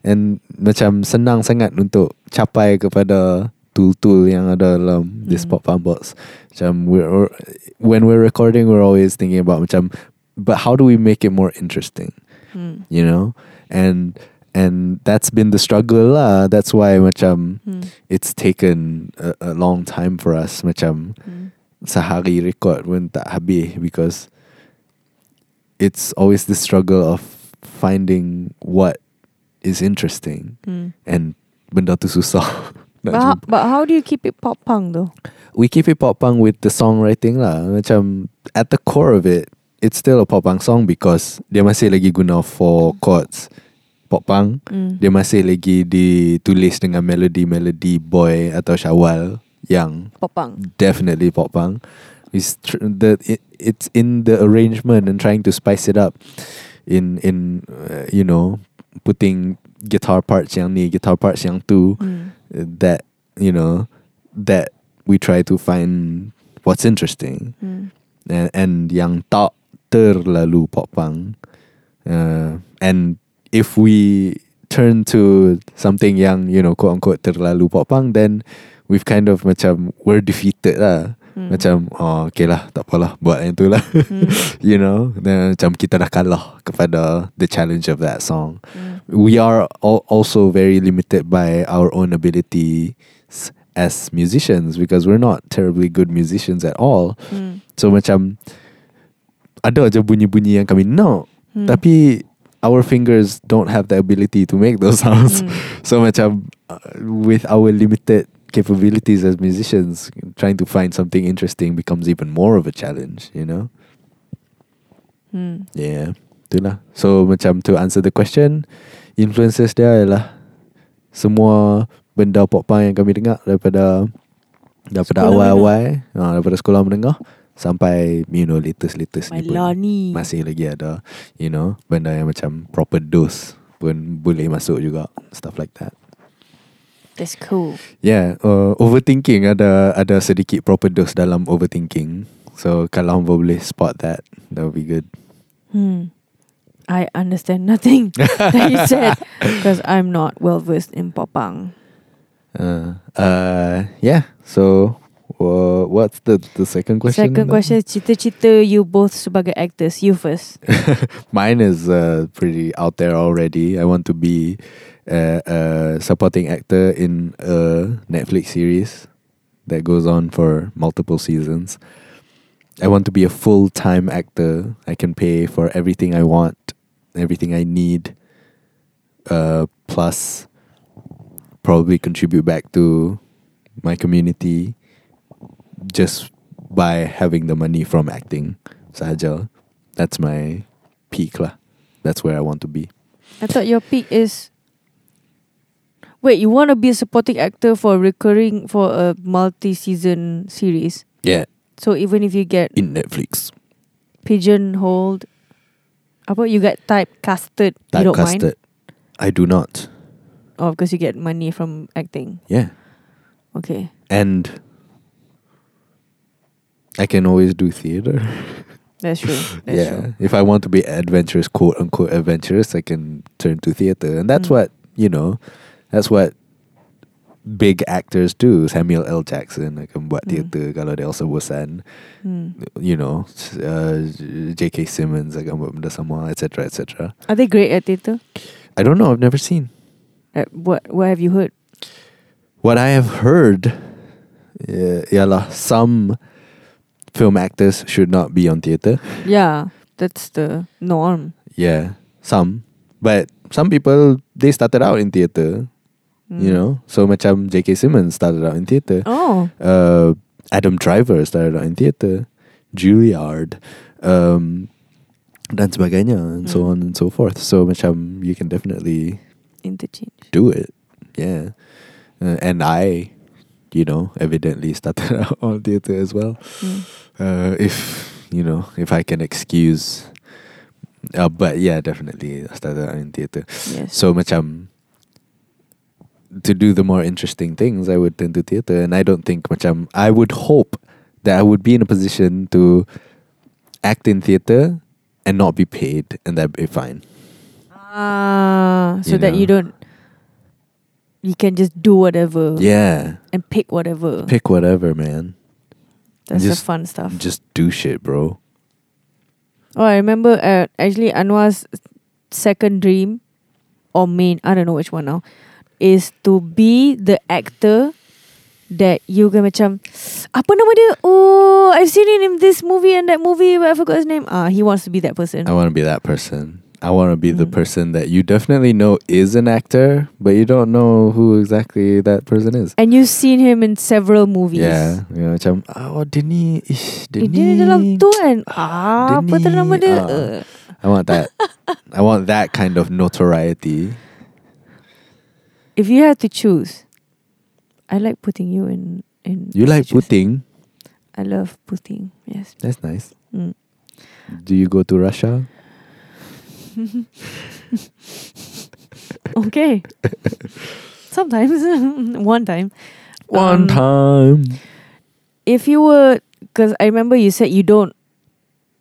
and macam senang sangat untuk capai kepada tool-tool yang ada dalam this Hmm. pop punk box. Macam we're when we're recording, we're always thinking about macam, but how do we make it more interesting? Hmm. You know, and and that's been the struggle lah. That's why macam Hmm. it's taken a, a long time for us. Macam Hmm. sehari record pun tak habis because it's always the struggle of finding what is interesting Hmm. and benda tu susah. *laughs* But how, but how do you keep it pop punk though? we keep it pop punk with the songwriting lah. Macam at the core of it, it's still a pop punk song because dia masih lagi guna four chords pop punk. Hmm. Dia masih lagi ditulis dengan melody-melody boy atau syawal yang pop punk. definitely pop punk. It's tr- the it, it's in the arrangement and trying to spice it up in in uh, you know putting guitar parts yang ni, guitar parts yang tu uh, that you know that we try to find what's interesting Hmm. and, and yang tak terlalu pop punk uh, and if we turn to something yang you know quote unquote terlalu pop punk then we've kind of macam we're defeated lah Hmm. macam oh okay lah tak apalah buat yang tu lah Hmm. *laughs* you know then macam kita dah kalah kepada the challenge of that song Hmm. we are al- also very limited by our own abilities as musicians because we're not terribly good musicians at all. Hmm. So macam ada aja bunyi-bunyi yang kami know, Hmm. tapi our fingers don't have the ability to make those *laughs* sounds. Hmm. So macam uh, with our limited capabilities as musicians, trying to find something interesting becomes even more of a challenge, you know? Hmm. Yeah, itulah. So macam to answer the question, influences dia adalah semua benda pop punk yang kami dengar daripada daripada Sekolah awal-awal, ha, daripada sekolah menengah sampai you know latest latest My ni pun Lani. masih lagi ada you know benda yang macam proper dose pun boleh masuk juga stuff like that. That's cool. Yeah, uh, overthinking ada ada sedikit proper dose dalam overthinking. So kalau hamba boleh spot that, that would be good. Hmm. I understand nothing *laughs* that you said because I'm not well versed in pop punk. Uh, uh, yeah. So, uh, what's the the second question? Second question, cita-cita you both sebagai actors. You first. *laughs* Mine is uh, pretty out there already. I want to be a, a supporting actor in a Netflix series that goes on for multiple seasons. I want to be a full time actor. I can pay for everything I want, everything I need, uh, plus probably contribute back to my community just by having the money from acting sahaja. That's my peak lah. That's where I want to be. I thought your peak is. Wait, you want to be a supporting actor for recurring for a multi-season series? Yeah, So even if you get in Netflix. pigeonholed, about you get typecasted, you don't mind? Typecasted. I do not. Oh, because you get money from acting. Yeah. Okay. And I can always do theater. *laughs* That's true. That's yeah. true. If I want to be adventurous, quote unquote adventurous, I can turn to theater. And that's Mm. what, you know, that's what big actors do. Samuel L. Jackson akan buat Mm. theater kalau dia also bosan. Hmm. You know, uh, J.K. Simmons akan buat benda sama, etc. etc. Are they great at theatre? I don't know. I've never seen. Uh, what What have you heard? What I have heard, uh, ialah some film actors should not be on theater. Yeah, that's the norm. Yeah, some. But some people they started out in theater, you Mm. know. So macam J.K. Simmons started out in theater. Oh. Uh, Adam Driver started out in theater. Juilliard, um, dan sebagainya, and so Mm. on and so forth. So macam you can definitely Interchange. do it. Yeah. Uh, and I, you know, evidently started *laughs* out on theater as well. Mm. Uh, if, you know, if I can excuse. Uh, but yeah, definitely I started out in theater. Yes. So macam to do the more interesting things, I would turn to theater. And I don't think macam, I would hope that I would be in a position to act in theater and not be paid and that'd be fine. Ah, so You that you don't you can just do whatever Yeah. and pick whatever. Pick whatever, man. That's just- the fun stuff. Just do shit, bro. Oh, I remember uh, actually Anuar's second dream or main, I don't know which one now, is to be the actor that you can macam apa nama dia? Oh, I've seen him in this movie and that movie, but I forgot his name. Ah, he wants to be that person. I want to be that person. I want to be the Mm. person that you definitely know is an actor, but you don't know who exactly that person is. And you've seen him in several movies. Yeah, you know, macam oh dia ni, ish, dia Eh, dia dalam tu kan ah, Apa tu ni, nama dia ah. uh, I want that. I want that kind of notoriety. If you had to choose I like putting you in, in You like putting? I love putting Yes That's nice. mm. Do you go to Russia? *laughs* Okay Sometimes *laughs* One time One Um, time. If you were Because I remember you said you don't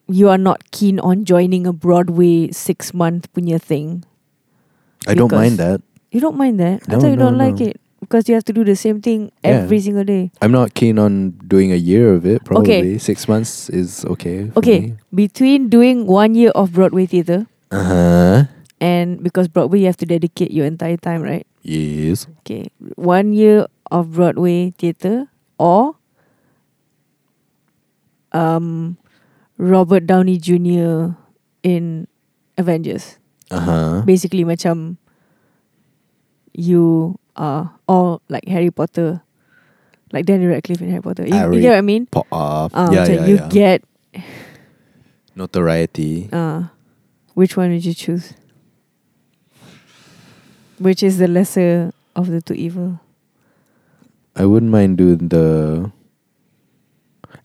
You are not keen on joining a Broadway Six month punya thing I don't mind that. You don't mind that I thought you no, don't like it Because you have to do the same thing Yeah. Every single day I'm not keen on doing a year of it. Probably Okay. six months is okay. for Okay me. Between doing one year of Broadway theatre Uh huh. And because Broadway you have to dedicate your entire time right Yes. Okay One year of Broadway theatre Or um, Robert Downey Jr. in Avengers Uh huh. Basically macam You are Or like Harry Potter Like Daniel Radcliffe in Harry Potter You, you get what I mean? Up. Uh, yeah, macam yeah, you yeah. get Notoriety. uh, Which one would you choose? Which is the lesser of the two evil? I wouldn't mind doing the.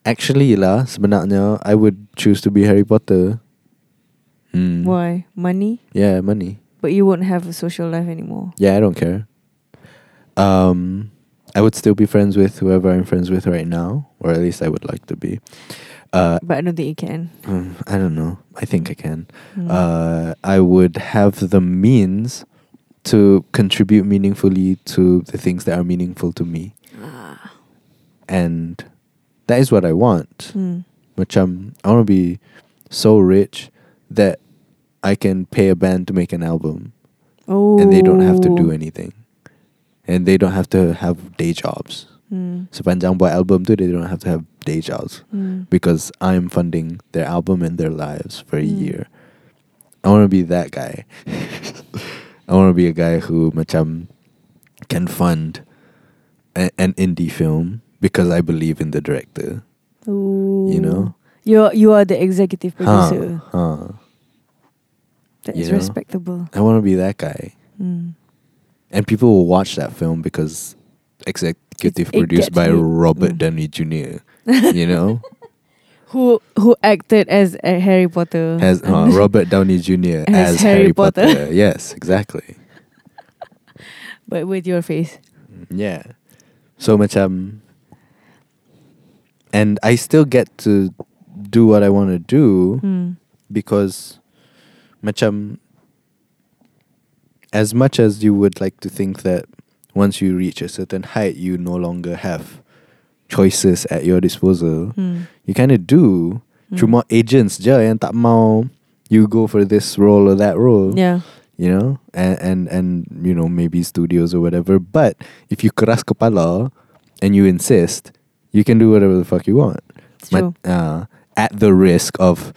Actually lah, sebenarnya I would choose to be Harry Potter. Hmm. Why? Money? Yeah, money. But you won't have a social life anymore. Yeah, I don't care. Um, I would still be friends with whoever I'm friends with right now, or at least I would like to be. Uh, But I don't think you can. hmm, I don't know. I think I can. Hmm. Uh, I would have the means to contribute meaningfully to the things that are meaningful to me, Ah. and that is what I want. Macam I want to be so rich that I can pay a band to make an album Oh. and they don't have to do anything. And they don't have to have day jobs. Hmm. Sepanjang buat album tu, they don't have to have day jobs Hmm. because I'm funding their album and their lives for a Mm. year. I want to be that guy. *laughs* I want to be a guy who macam can fund a, an indie film because I believe in the director. Ooh. You know? You're you are the executive producer. Huh, huh. That you is know? respectable. I want to be that guy. Hmm. And people will watch that film because executive It- it produced by. Robert Mm. Downey Jr. You know, *laughs* Who who acted as uh, Harry Potter? As uh, *laughs* Robert Downey Jr. As as, Harry Harry, Potter. Potter. Yes, exactly. *laughs* but with your face. Yeah. So macam, and I still get to do what I want to do Hmm. because macam as much as you would like to think that once you reach a certain height you no longer have choices at your disposal Hmm. you kind of do Hmm. cuma agents je yang tak mau you go for this role or that role Yeah. you know and and and you know maybe studios or whatever but if you keras kepala and you insist you can do whatever the fuck you want It's true. uh, at the risk of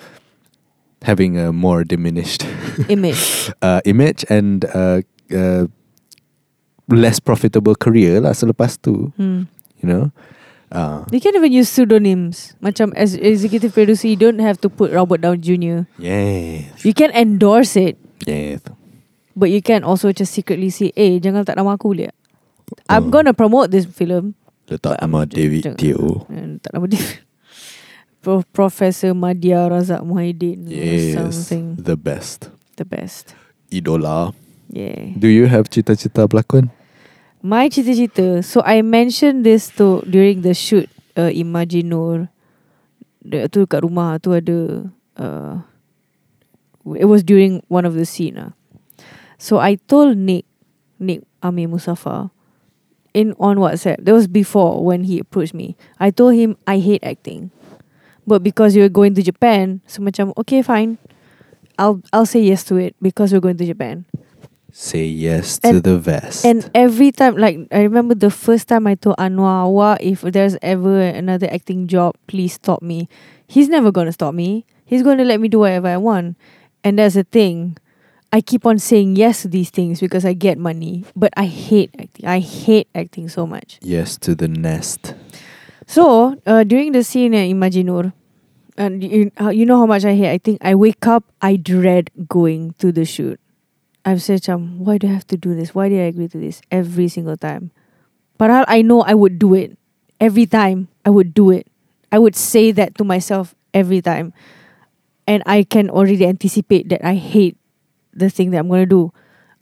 having a more diminished *laughs* Image. uh, image and uh, uh, less profitable career lah selepas tu Hmm. you know uh, You can even use pseudonyms. Macam as executive producer, you don't have to put Robert Downey Jr. yeah You can endorse it, yeah but you can also just secretly say, "Eh, jangan tak nama aku lihat. I'm Oh. gonna promote this film." letak nama David Teo Eh, Tak nama dia. Pro- Professor Madya Razak Muhyiddin or yes something. the best The best. idola Yeah. do you have cita-cita berlakon My cita-cita. So I mentioned this to during the shoot uh, Imagine. The, tu kat rumah tu ada uh, it was during one of the scene lah. So I told Nick Nick Ami Musafa in on WhatsApp. That was before when he approached me. I told him I hate acting. But because you're going to Japan, so macam okay fine. I'll I'll say yes to it because we're going to Japan. Say yes to the vest. And every time, like I remember the first time I told Anuar, "Wah, if there's ever another acting job, please stop me." He's never gonna stop me. He's gonna let me do whatever I want. And that's the thing. I keep on saying yes to these things because I get money, but I hate acting. I hate acting so much. yes to the nest. So uh, during the scene at Imaginur, and you, uh, you know how much I hate acting. I wake up, I dread going to the shoot. I've said, um, why do I have to do this? Why did I agree to this every single time? But I know I would do it every time. I would do it. I would say that to myself every time, and I can already anticipate that I hate the thing that I'm gonna do.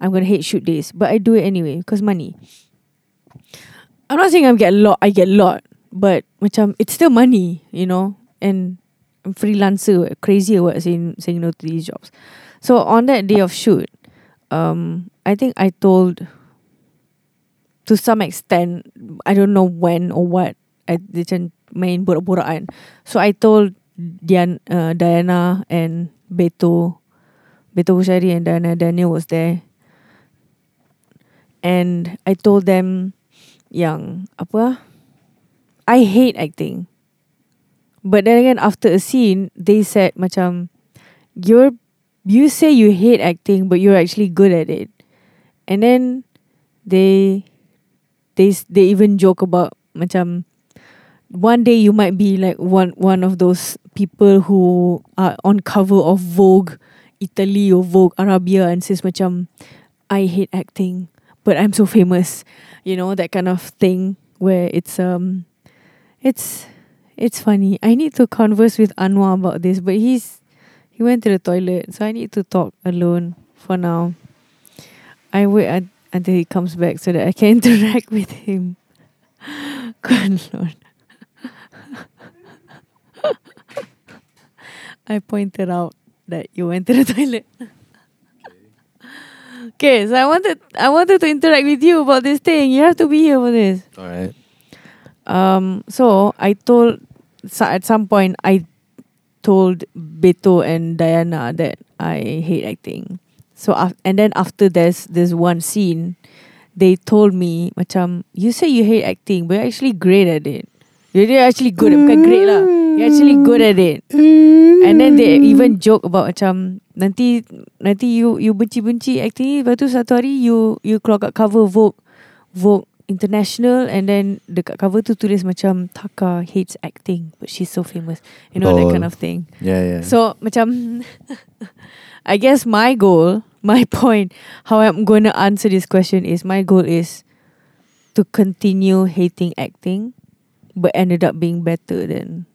I'm gonna hate shoot days, but I do it anyway because money. I'm not saying I get a lot. I get a lot, but macam it's still money, you know. And I'm freelancer, crazy what saying saying no to these jobs. So on that day of shoot, um, I think I told to some extent, I don't know when or what, I macam main borak-borakan. So I told Dian, uh, Diana and Beto, Beto Kusyairy and Diana Danielle was there. And I told them yang apa I hate acting. But then again after a scene they said macam you're you say you hate acting but you're actually good at it. And then they they they even joke about macam one day you might be like one one of those people who are on cover of Vogue Italy or Vogue Arabia and says macam I hate acting but I'm so famous you know that kind of thing where it's um it's it's funny i need to converse with anuar about this but he's he went to the toilet so i need to talk alone for now i wait un- until he comes back so that i can *laughs* interact with him *laughs* good lord *laughs* i pointed out that you went to the toilet Okay, so I wanted I wanted to interact with you about this thing. You have to be here for this. All right. Um, so I told so at some point I told Beto and Diana that I hate acting. So af- and then after there's there's one scene, they told me macam you say you hate acting, but you're actually great at it. You're actually good. Bukan great lah. You're actually good at it. And then they even joke about macam nanti nanti you you benci-benci acting ni lepas tu satu hari you you keluar kat cover Vogue Vogue International and then dekat cover tu tulis macam Taka hates acting but she's so famous. You know that kind of thing. Yeah, yeah. So macam *laughs* I guess my goal, my *laughs* point, how I'm going to answer this question is my goal is to continue hating acting, but ended up being better than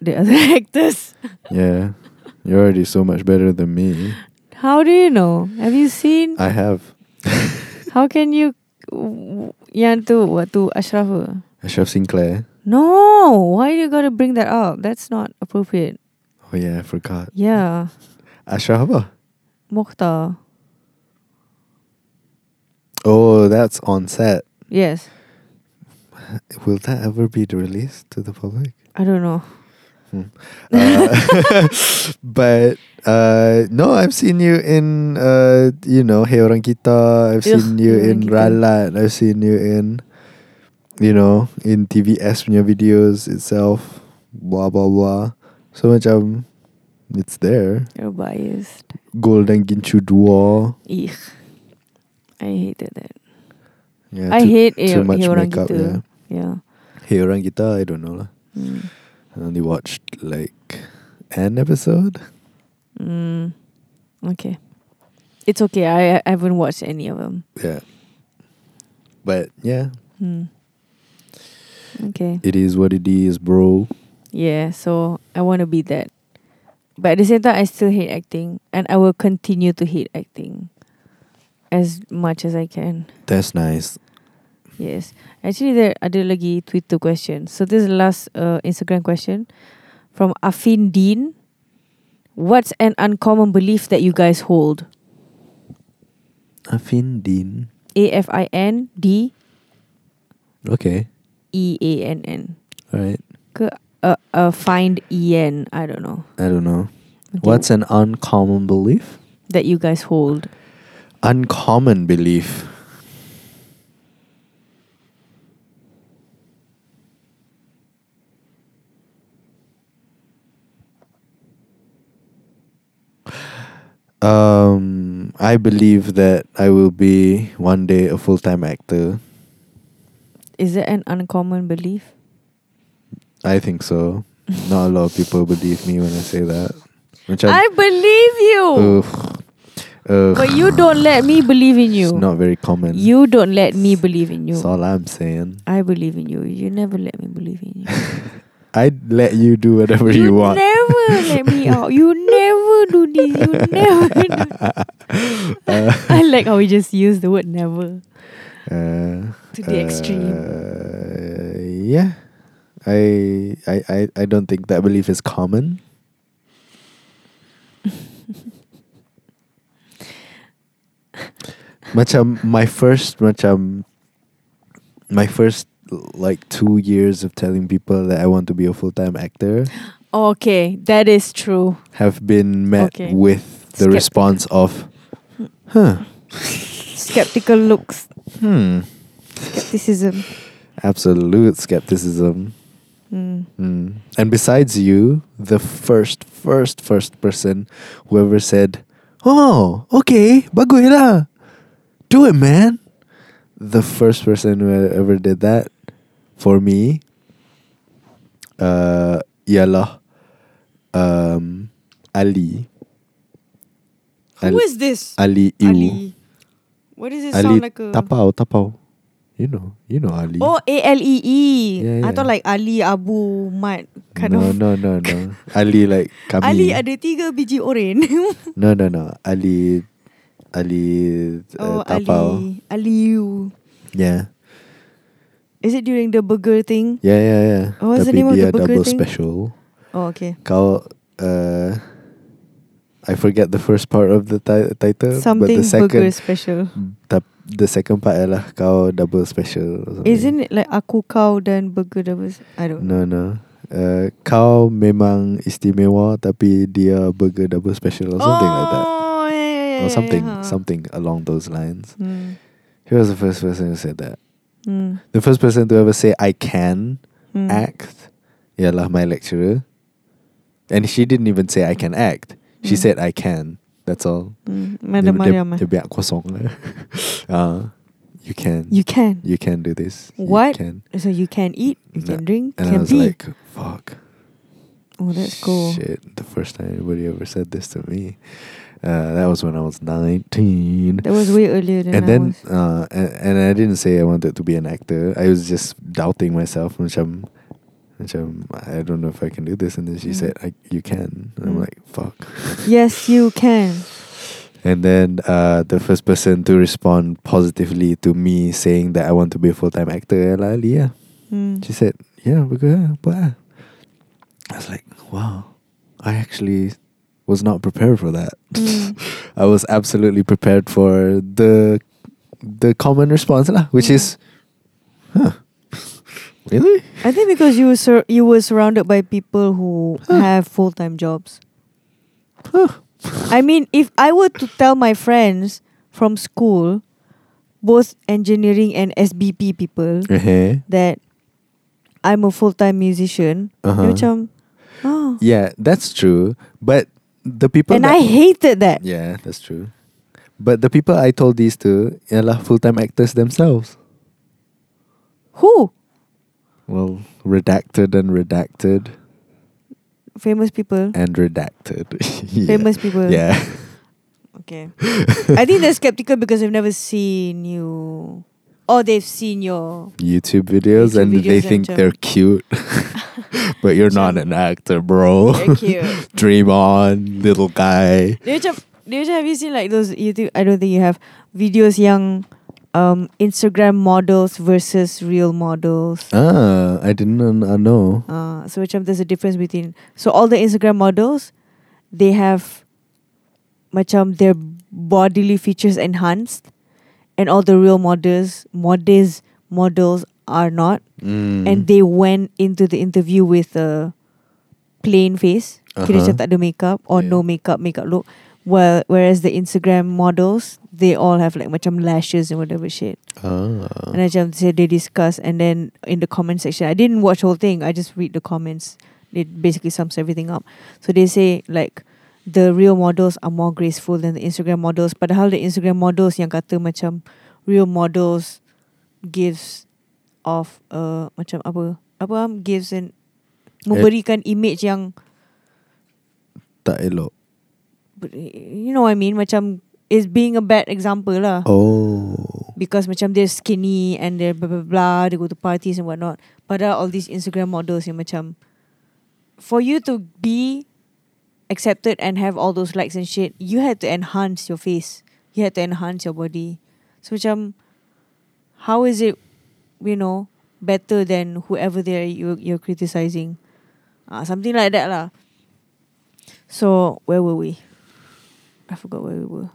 the *laughs* other actors. Yeah. You're already so much better than me. How do you know? Have you seen? I have. How can you? Yang tu waktu Ashraf? Ashraf Sinclair. Eh? No, why you gotta bring that up? That's not appropriate. Oh yeah, I forgot. Yeah, Ashraf apa? Mokhtar. Oh, that's on set. Yes, Will that ever be released to the public? I don't know. Uh, *laughs* but uh, no, I've seen you in uh, you know Hey Orang Kita. I've Ugh, seen you Orang in Kita. Ralat. I've seen you in you know in TVS punya videos itself. Blah blah blah. So macam it's there. You're biased. Golden Ginchu Dua. Eek. I hated that. Yeah, I too, hate too eh, much Hey Orang makeup. Kita. Yeah. Yeah. Hey Orang Kita. I don't know lah. Mm. I only watched like an episode. Mm. Okay. It's okay. I, I haven't watched any of them. Yeah. But yeah, Hmm. Okay. it is what it is, bro. Yeah, so I want to be that. But at the same time, I still hate acting. And I will continue to hate acting as much as I can. That's nice. Yes. Actually, there ada lagi Twitter question. So this is the last uh, Instagram question from Afin Dean. What's an uncommon belief that you guys hold? Afin Dean. A F I N D Okay. E A N N. Right. Ke uh, uh, find E N. I don't know. I don't know. Okay. What's an uncommon belief? that you guys hold? Uncommon belief. Um, I believe that I will be one day a full time actor. Is it an uncommon belief? I think so. Not a lot of people believe me when I say that. Which I believe you, Ugh. Ugh. but you don't let me believe in you. It's not very common. You don't let me believe in you. That's all I'm saying. I believe in you. You never let me believe in you. *laughs* I'd let you do whatever you, want. You never let me out. You never do this. You never do Uh, *laughs* I like how we just use the word never. uh, To the extreme. uh, yeah. I, I I I don't think that belief is common. *laughs* macam my first macam my first like two years of telling people that I want to be a full time actor *gasps* Okay, that is true. have been met Okay. with the response of huh *laughs* Skeptical looks, hmm skepticism. absolute skepticism Mm. Mm. And besides you, the first, first, first person who ever said, "Oh, okay, bagus lah, do it, man." The first person who ever did that for me, uh, ialah um, Ali. Who is this? Ali Iu. Ali. What does it Ali sound like a? Tapau, Tapau. You know, you know Ali. Oh, A L E E. Yeah, I thought like Ali Abu Mat kind no, of. no, no, no. *laughs* Ali like kami. Ali ada tiga biji oren. *laughs* No, no, no. Ali, Ali uh, oh, Tapau. Ali. Ali. Yeah, Is it during the burger thing? yeah, yeah, yeah. Oh, what's the Tapi name of the burger double thing? special. Oh, okay. Kau, uh, I forget the first part of the ti- title, Something but the second, burger special. the, the second part adalah kau double special. Isn't it like aku kau dan burger double? I don't know. No, no. Uh, kau memang istimewa tapi dia burger double special or something like that. Oh, yeah, yeah, Or something, yeah. something along those lines. Hmm. He was the first person who said that. The first person to ever say I can Hmm. act ialah my lecturer. And she didn't even say I can act. She Hmm. said I can. That's all. Hmm. Madam dia, Mariam. dia, dia biar kosong. uh, *laughs* you can. You can. You can do this. You What? can. So you can eat, you can drink, And I can was be. like, fuck. oh, that's cool. Shit. The first time anybody ever said this to me. Uh, that was when I was 19. That was way earlier than and I then was. uh, and, and I didn't say I wanted to be an actor. I was just doubting myself. Macam, macam, I don't know if I can do this. And then she Mm. said, I, "You can." And I'm Mm. like, "Fuck." Yes, you *laughs* can. And then uh, the first person to respond positively to me saying that I want to be a full time actor, ialah. Yeah. Hmm. She said, "Yeah, we're good." But I was like, "Wow, I actually was not prepared for that. Mm. *laughs* I was absolutely prepared for the the common response lah, which Mm. is, huh, *laughs* really? I think because you were sur- you were surrounded by people who Huh. have full time jobs. Huh. I mean, if I were to tell my friends from school, both engineering and SBP people, Uh-huh. that I'm a full time musician, Uh-huh. macam, oh. Yeah, that's true. But the people And that- I hated that. Yeah, that's true. But the people I told these to ialah full time actors themselves. Who? Well, redacted and redacted Famous people. and redacted. *laughs* Yeah. Famous people. Yeah. Okay. I think they're skeptical because they've never seen you. Or they've seen your. YouTube videos YouTube and they videos and think macam- they're cute. *laughs* but you're not an actor, bro. They're cute. *laughs* Dream on, little guy. Dia macam, dia macam, have you seen like those YouTube? I don't think you have videos young. um Instagram models versus real models. Ah, I didn't uh, know. Uh, so macam there's a difference between so all the Instagram models, they have much macam their bodily features enhanced, and all the real models models models are not Mm. and they went into the interview with a plain face kira Uh-huh. macam tak ada makeup or Yeah. no makeup makeup look well whereas the Instagram models they all have like macam lashes and whatever shit Ah. and macam say they discuss and then in the comment section I didn't watch the whole thing I just read the comments it basically sums everything up so they say like the real models are more graceful than the Instagram models. Padahal the Instagram models yang kata macam real models gives off uh, macam apa apa am gives an memberikan image yang tak elok. you know what I mean? Macam is being a bad example lah. Oh. because macam they're skinny and they're blah blah blah they go to parties and whatnot. Padahal all these Instagram models yang macam for you to be accepted and have all those likes and shit you had to enhance your face. You had to enhance your body. So macam how is it you know better than whoever there you you're criticizing? Uh, something like that lah. So where were we? I forgot where we were.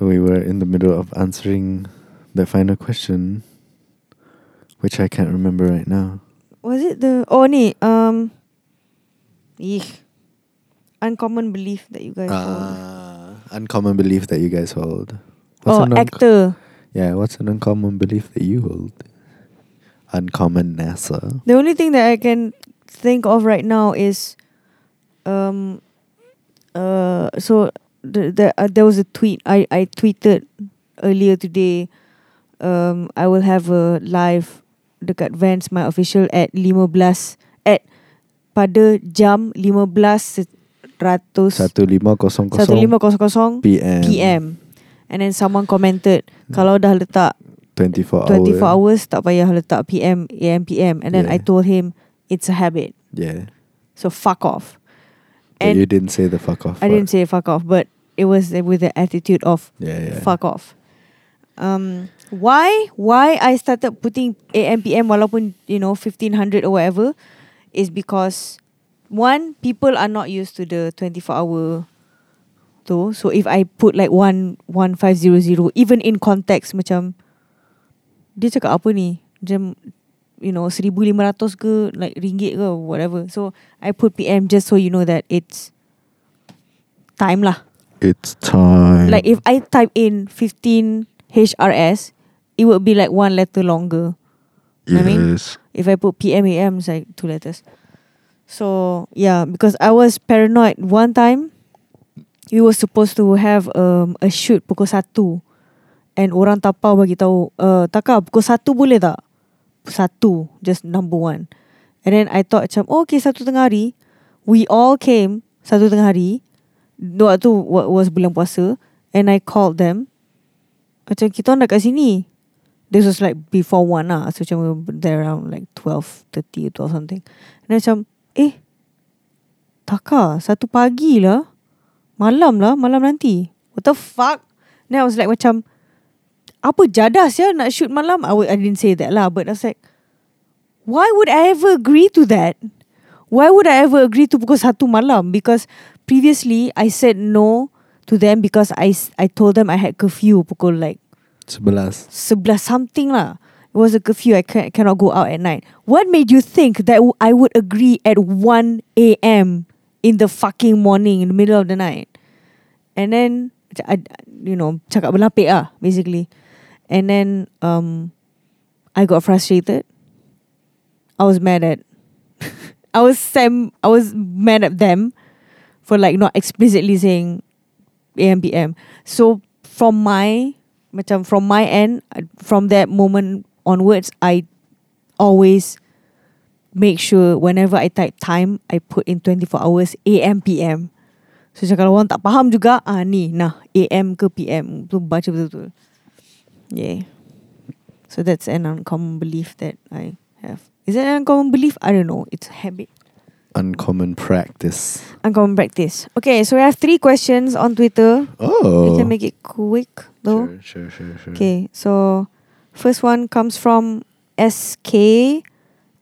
We were in the middle of answering the final question, which I can't remember right now. Was it the oh ni um Eek. Uncommon belief that you guys hold. Ah, uncommon belief that you guys hold. Oh, an actor. Yeah, what's an uncommon belief that you hold? Uncommon NASA. The only thing that I can think of right now is um uh so the, the uh, there was a tweet I I tweeted earlier today um I will have a live dekat Vans my official at 15 at pada jam 15 ratus Satu lima kosong kosong 1500 PM. PM and then someone commented kalau dah letak 24 24 hour. hours tak payah letak PM AM PM and then I Yeah. told him it's a habit Yeah. so fuck off But and you didn't say the fuck off. I didn't part. say fuck off but it was with the attitude of Yeah, yeah. fuck off um why why I started putting AM PM walaupun you know 1500 or whatever is because one people are not used to the 24 hour tu so if I put like one one five zero zero even in context macam dia cakap apa ni macam you know 1500 ke like ringgit ke whatever so I put PM just so you know that it's time lah It's time. like if I type in 15 HRS, it would be like one letter longer. what I mean? yes. If I put PMAM, it's like two letters. So yeah, because I was paranoid one time, we were supposed to have um, a shoot pukul satu, and orang tapau bagi tahu, uh, Taka pukul satu boleh tak? Satu, just number one. And then I thought macam, oh, okay satu tengah hari. We all came satu tengah hari. Waktu wa- was bulan puasa. And I called them. Macam kita orang dah kat sini. This was like before one lah. So macam there around like 12.30 or something. And then macam, eh, Taka, satu pagi lah. Malam lah, malam nanti. What the fuck? Then I was like macam, apa jadas ya nak shoot malam? I, I didn't say that lah. But I was like, why would I ever agree to that? Why would I ever agree to pukul satu malam? Because previously I said no to them because I, I told them I had curfew pukul like Sebelas. sebelas something lah. It was a curfew. I ca- cannot go out at night. What made you think that I would agree at 1 a.m. in the fucking morning, in the middle of the night? And then, I, you know, cakap berlapik ah, basically. And then, um, I got frustrated. I was mad at, *laughs* I was sam, I was mad at them for like not explicitly saying AM PM. So from my macam from my end from that moment onwards I always make sure whenever I type time I put in 24 hours AM PM. So macam kalau orang tak faham juga ah ni nah AM ke PM tu baca betul-betul. Yeah. So that's an uncommon belief that I have. Is that an uncommon belief? I don't know. It's a habit. Uncommon practice. Uncommon practice. Okay, so we have three questions on Twitter. Oh. We can make it quick though. Sure, sure, sure, sure. Okay, so first one comes from SK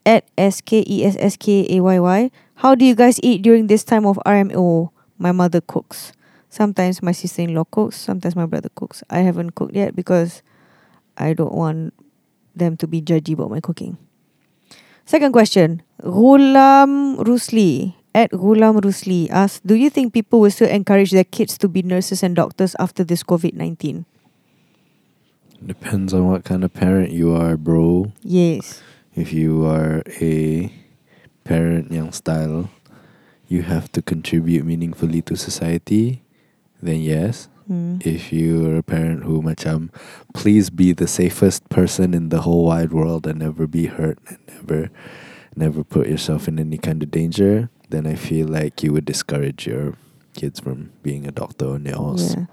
at S K E S S K A Y Y. How do you guys eat during this time of RMO? My mother cooks. Sometimes my sister in law cooks, sometimes my brother cooks. I haven't cooked yet because I don't want them to be judgy about my cooking. Second question. Ghulam Rusli at Ghulam Rusli asks, Do you think people will still encourage their kids to be nurses and doctors after this COVID 19? Depends on what kind of parent you are, bro. Yes. If you are a parent young style, you have to contribute meaningfully to society, then yes. Hmm. If you're a parent who macam please be the safest person in the whole wide world and never be hurt and never never put yourself in any kind of danger, then I feel like you would discourage your kids from being a doctor or nurse. Yeah.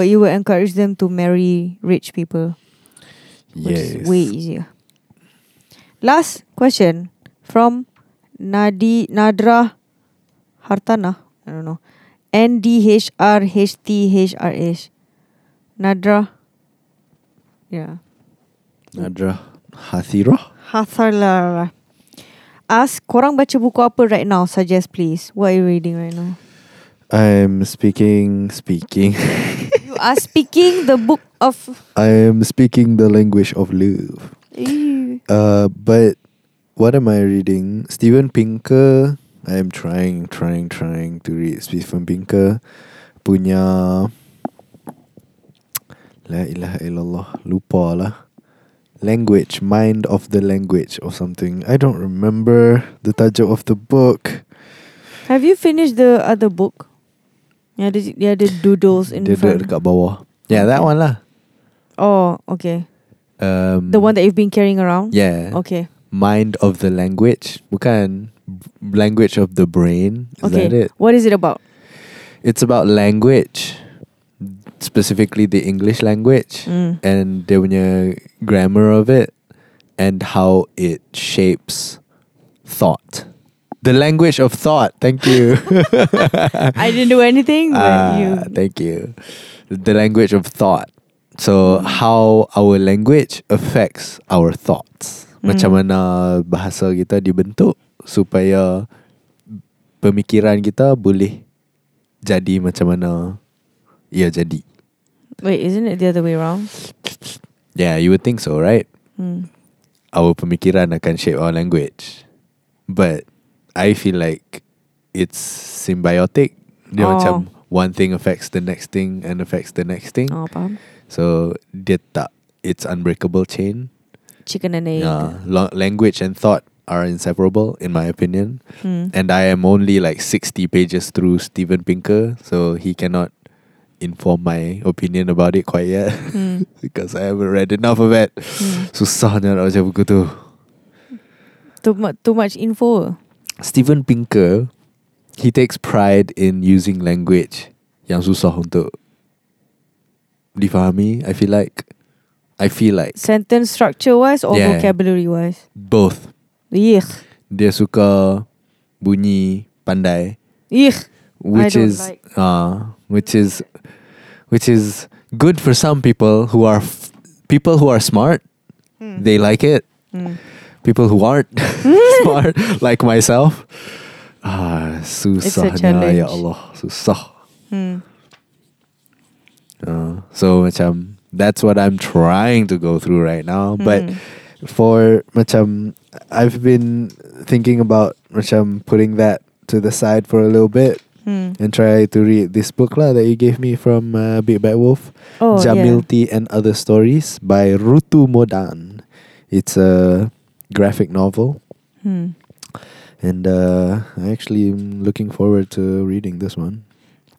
But you will encourage them to marry rich people, Yes. way easier. Last question from Nadi Nadra Hartana. I don't know. N D H R H T H R H. Nadra. Yeah. Nadra Hathira? Hathalara. Ask korang baca buku apa right now? Suggest please. What are you reading right now? I'm speaking speaking. *laughs* Are speaking the book of. I am speaking the language of love. Ew. Uh, but what am I reading? Steven Pinker. I am trying, trying, trying to read Steven Pinker punya La ilaha illallah lupa lah language mind of the language or something I don't remember the tajuk of the book Have you finished the other book? Yeah, the, yeah, the doodles in dia front. duduk dekat bawah yeah that one lah Oh, okay. um, The one that you've been carrying around? yeah Okay. mind of the language bukan language of the brain is okay. that it What is it about? It's about language, specifically the English language, Mm. and dia punya grammar of it, and how it shapes thought. The language of thought. Thank you. *laughs* I didn't do anything, Ah, you. Thank you. The language of thought. So Mm. how our language affects our thoughts. Macam Mm. mana bahasa kita dibentuk supaya pemikiran kita boleh jadi macam mana ia jadi. Wait, isn't it the other way around? Yeah, you would think so, right? Hmm. Our pemikiran akan shape our language. But I feel like it's symbiotic. Dia Oh. macam one thing affects the next thing and affects the next thing. Oh, faham. So dia tak it's unbreakable chain. Chicken and egg. Yeah, language and thought are inseparable in my opinion. Hmm. And I am only like 60 pages through Steven Pinker, so he cannot inform my opinion about it quite yet Hmm. *laughs* because I haven't read enough of it. Hmm. Susahnya nak baca buku tu. Too, mu- too much info. Steven Pinker, he takes pride in using language yang susah untuk difahami. I feel like, I feel like Sentence structure wise or Yeah. vocabulary wise? both. Yuck. Dia suka bunyi pandai, Yuck. which is like. uh, which is which is good for some people who are f- people who are smart. Hmm. They like it. Hmm. People who aren't *laughs* smart, *laughs* like myself, ah, susahnya ya Allah, susah. Hmm. Uh, so macam that's what I'm trying to go through right now. But Hmm. for macam I've been thinking about macam putting that to the side for a little bit Hmm. and try to read this book lah that you gave me from uh, Big Bad Wolf, Oh, yeah. And Other Stories by Rutu Modan. It's a graphic novel, Hmm. and uh, I actually am looking forward to reading this one.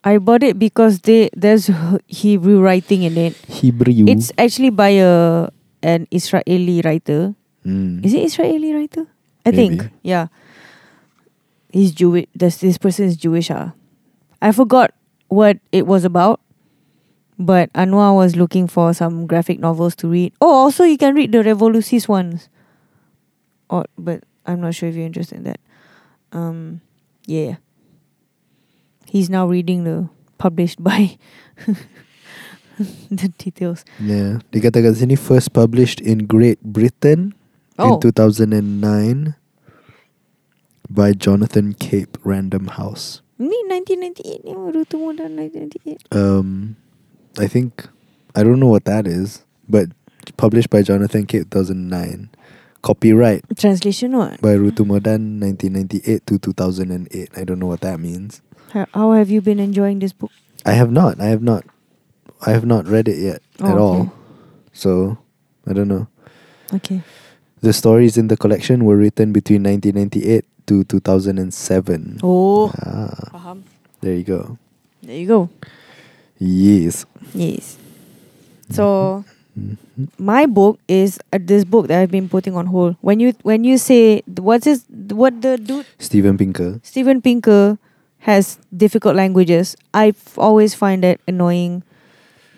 I bought it because they there's Hebrew writing in it. Hebrew. It's actually by a an Israeli writer. Mm. Is it Israeli writer? I think. Yeah. He's Jewish. This this person is Jewish. Ah, I forgot what it was about. But Anuar was looking for some graphic novels to read. Oh, also you can read the Revolucis ones. Or but I'm not sure if you're interested in that. Um, yeah. He's now reading the published by *laughs* the details. Yeah, dikatakan sini first published in Great Britain Oh, in 2009 by Jonathan Cape Random House. ni 1998 ni baru tu modal 1998. Um, I think I don't know what that is, but published by Jonathan Cape 2009. Copyright Translation what? by Rutu Modan 1998 to 2008. I don't know what that means. How, how have you been enjoying this book? I have not. I have not. I have not read it yet Oh, at okay. all. So I don't know. Okay. The stories in the collection were written between 1998 to 2007. Oh. Ah, Faham. there you go. There you go. Yes. Yes. So Mhm. my book is uh, this book that I've been putting on hold. When you when you say what's this what the dude Steven Pinker. Steven Pinker has difficult languages, I always find that annoying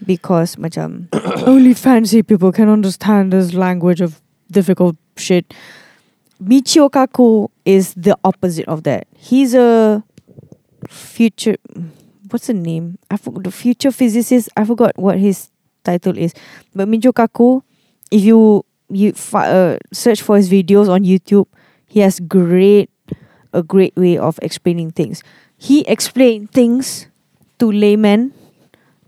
because macam *coughs* only fancy people can understand this language of difficult shit. Michio Kaku is the opposite of that. He's a future what's the name? I forgot the future physicist. I forgot what his title is. But Michio Kaku, if you you uh, search for his videos on YouTube, he has great a great way of explaining things. He explained things to layman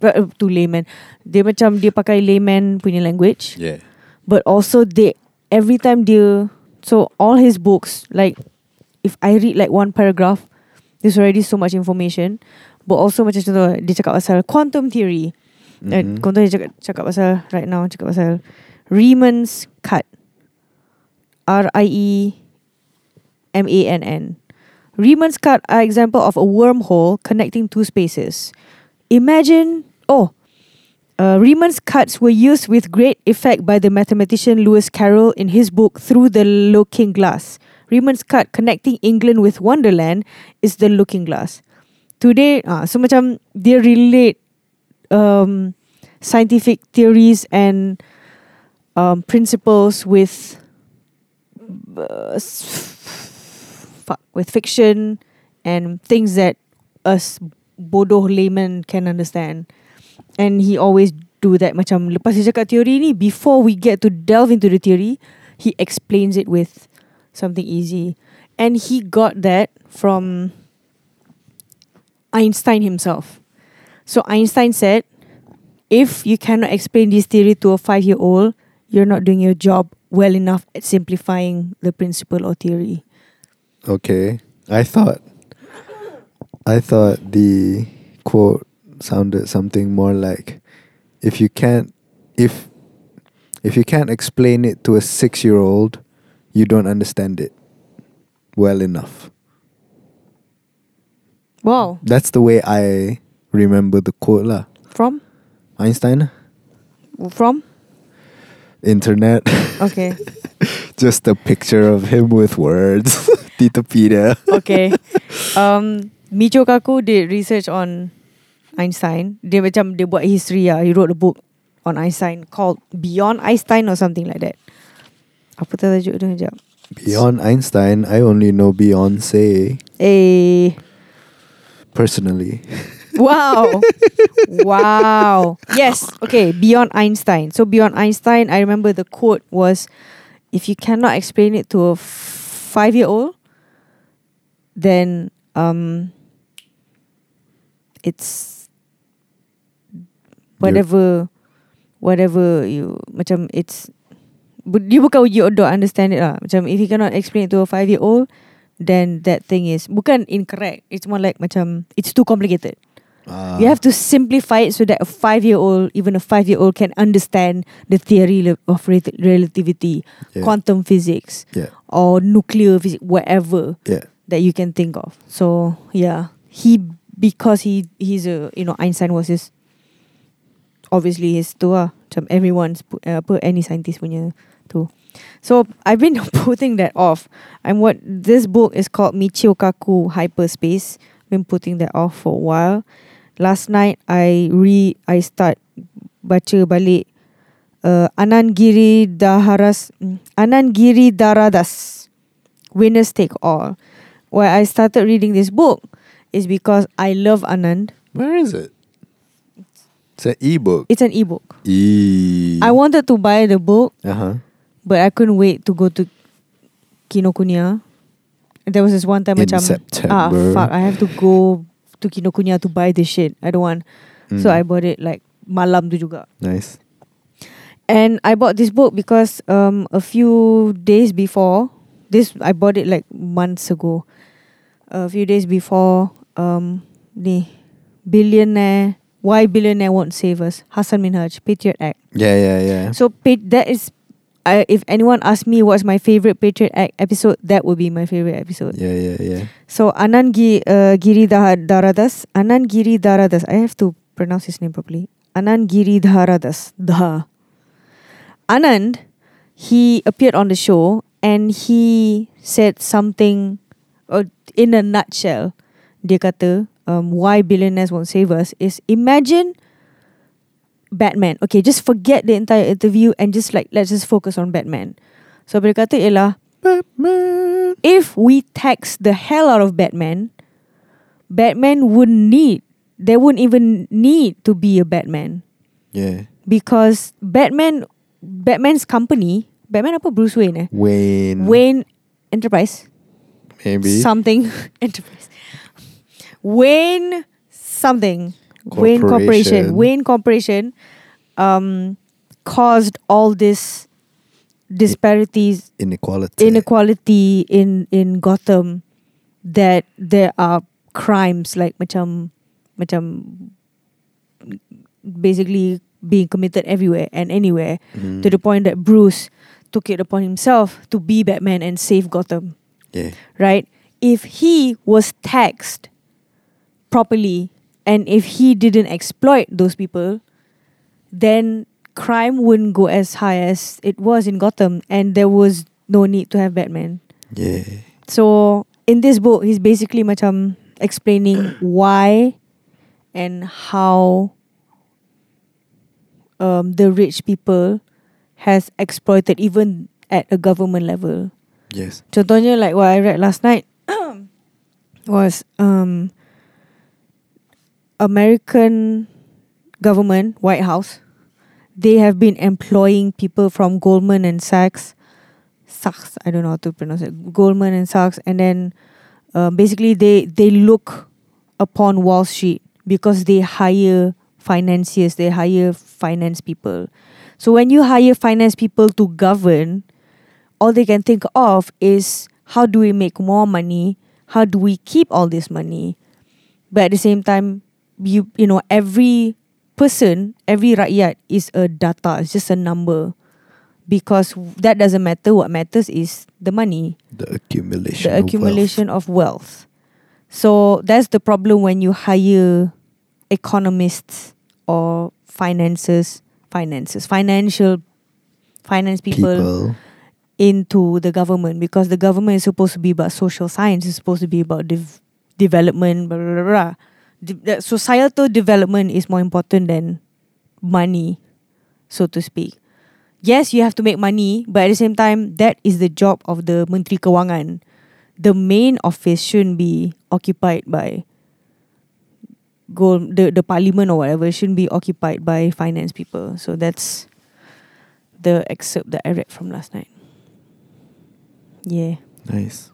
uh, to layman. Dia macam dia pakai layman punya language Yeah. but also they every time dia so all his books like if I read like one paragraph there's already so much information but also macam contoh dia cakap pasal quantum theory mm-hmm. Mhm. and contoh dia cakap, cakap pasal right now cakap pasal Riemann's cut R I E M A N N Riemann's cut are example of a wormhole connecting two spaces imagine oh uh, Riemann's cuts were used with great effect by the mathematician Lewis Carroll in his book Through the Looking Glass. Riemann's cut connecting England with Wonderland is the Looking Glass. Today, ah, so macam dia relate um, scientific theories and um, principles with uh, fuck, with fiction and things that us bodoh layman can understand. And he always do that macam lepas dia teori ni before we get to delve into the theory, he explains it with something easy. And he got that from Einstein himself. So Einstein said, if you cannot explain this theory to a five year old, you're not doing your job well enough at simplifying the principle or theory. Okay. I thought I thought the quote sounded something more like if you can't if if you can't explain it to a 6-year-old, you don't understand it well enough. Wow. That's the way I remember the quote lah. From? Einstein From? internet Okay. *laughs* just a picture of him with words. *laughs* Tito Peter. Okay. Um, Michio Kaku did research on Einstein. Dia macam dia buat history lah. He wrote a book on Einstein called Beyond Einstein or something like that. Apa tu tajuk dia? Sekejap. Beyond Einstein, I only know Beyonce Eh. personally. *laughs* Wow. *laughs* wow. Yes. Okay. Beyond Einstein. So beyond Einstein, I remember the quote was, "If you cannot explain it to a five-year-old, then um, it's whatever, whatever you macam it's dia bukan you don't understand it lah. Macam if you cannot explain it to a five-year-old, then that thing is bukan incorrect. It's more like macam it's too complicated. Ah. You have to simplify it so that a five year old, even a five year old, can understand the theory of rel- relativity, Yeah. quantum physics, Yeah. or nuclear physics, whatever Yeah. that you can think of. So yeah, he because he he's a you know Einstein was his obviously his tu lah. Macam everyone's uh, apa any scientist punya tu. So I've been *laughs* putting that off. I'm what this book is called Michio Kaku Hyperspace. Been putting that off for a while. Last night I re I start baca balik uh, Anand Giri Daharas mm, Daradas Winners Take All. Why I started reading this book is because I love Anand. Where is it? It's an ebook. It's an ebook. E. I wanted to buy the book, Uh huh. but I couldn't wait to go to Kinokuniya. There was this one time In macam ah fuck I have to go to Kinokuniya to buy this shit. I don't want. So Mm. I bought it like malam tu juga. Nice. And I bought this book because um a few days before this I bought it like months ago. A few days before um the billionaire why billionaire won't save us Hasan Minhaj Patriot Act. Yeah, yeah, yeah. So that is I, if anyone asks me what's my favorite Patriot Act episode, that would be my favorite episode. yeah, yeah, yeah. So Anand Gi, uh, Giridharadas, Anand Giridharadas. I have to pronounce his name properly. Anand Giridharadas. Daha. Anand, he appeared on the show and he said something uh, in a nutshell. Dia kata, um, why billionaires won't save us is imagine Batman. Okay, just forget the entire interview and just like let's just focus on Batman. So dia kata ialah Batman. if we tax the hell out of Batman, Batman wouldn't need there wouldn't even need to be a Batman Yeah. because Batman Batman's company Batman apa Bruce Wayne eh Wayne. Wayne Enterprise Maybe. something *laughs* Enterprise Wayne something Wayne Corporation. Corporation Wayne Corporation um caused all this disparities Inequality. inequality in in Gotham that there are crimes like macam macam basically being committed everywhere and anywhere Mm. to the point that Bruce took it upon himself to be Batman and save Gotham Yeah. right if he was taxed properly and if he didn't exploit those people then crime wouldn't go as high as it was in Gotham and there was no need to have Batman Yeah. so in this book he's basically macam explaining why and how um, the rich people has exploited even at a government level Yes. Contohnya like what I read last night *clears throat* was um American government, White House, they have been employing people from Goldman and Sachs, Sachs, I don't know how to pronounce it, Goldman and Sachs, and then um, basically they they look upon Wall Street because they hire financiers, they hire finance people. So when you hire finance people to govern, all they can think of is how do we make more money? How do we keep all this money? But at the same time, you you know, every person, every rakyat is a data, it's just a number. Because that doesn't matter. What matters is the money, The accumulation. the of accumulation of wealth. So that's the problem when you hire economists or finances, finances, financial finance people People. into the government because the government is supposed to be about social science, it's supposed to be about dev- development, blah, blah, blah. De- societal development is more important than money, so to speak. Yes, you have to make money, but at the same time, that is the job of the Menteri Kewangan. The main office shouldn't be occupied by gold, the, the parliament or whatever, shouldn't be occupied by finance people. So that's the excerpt that I read from last night. Yeah. Nice.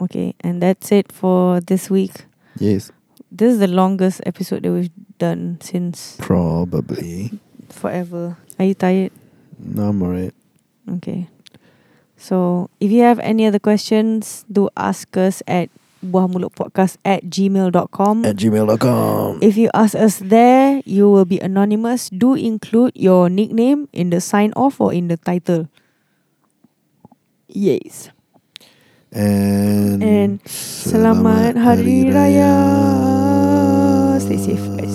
Okay. And that's it for this week. Yes. This is the longest episode that we've done since Probably. forever. Are you tired? No, I'm alright. Okay. So if you have any other questions, do ask us at buahmulutpodcast at gmail.com. At gmail.com. If you ask us there, you will be anonymous. Do include your nickname in the sign off or in the title. Yes. And, And Selamat Hari Raya. Stay safe, guys.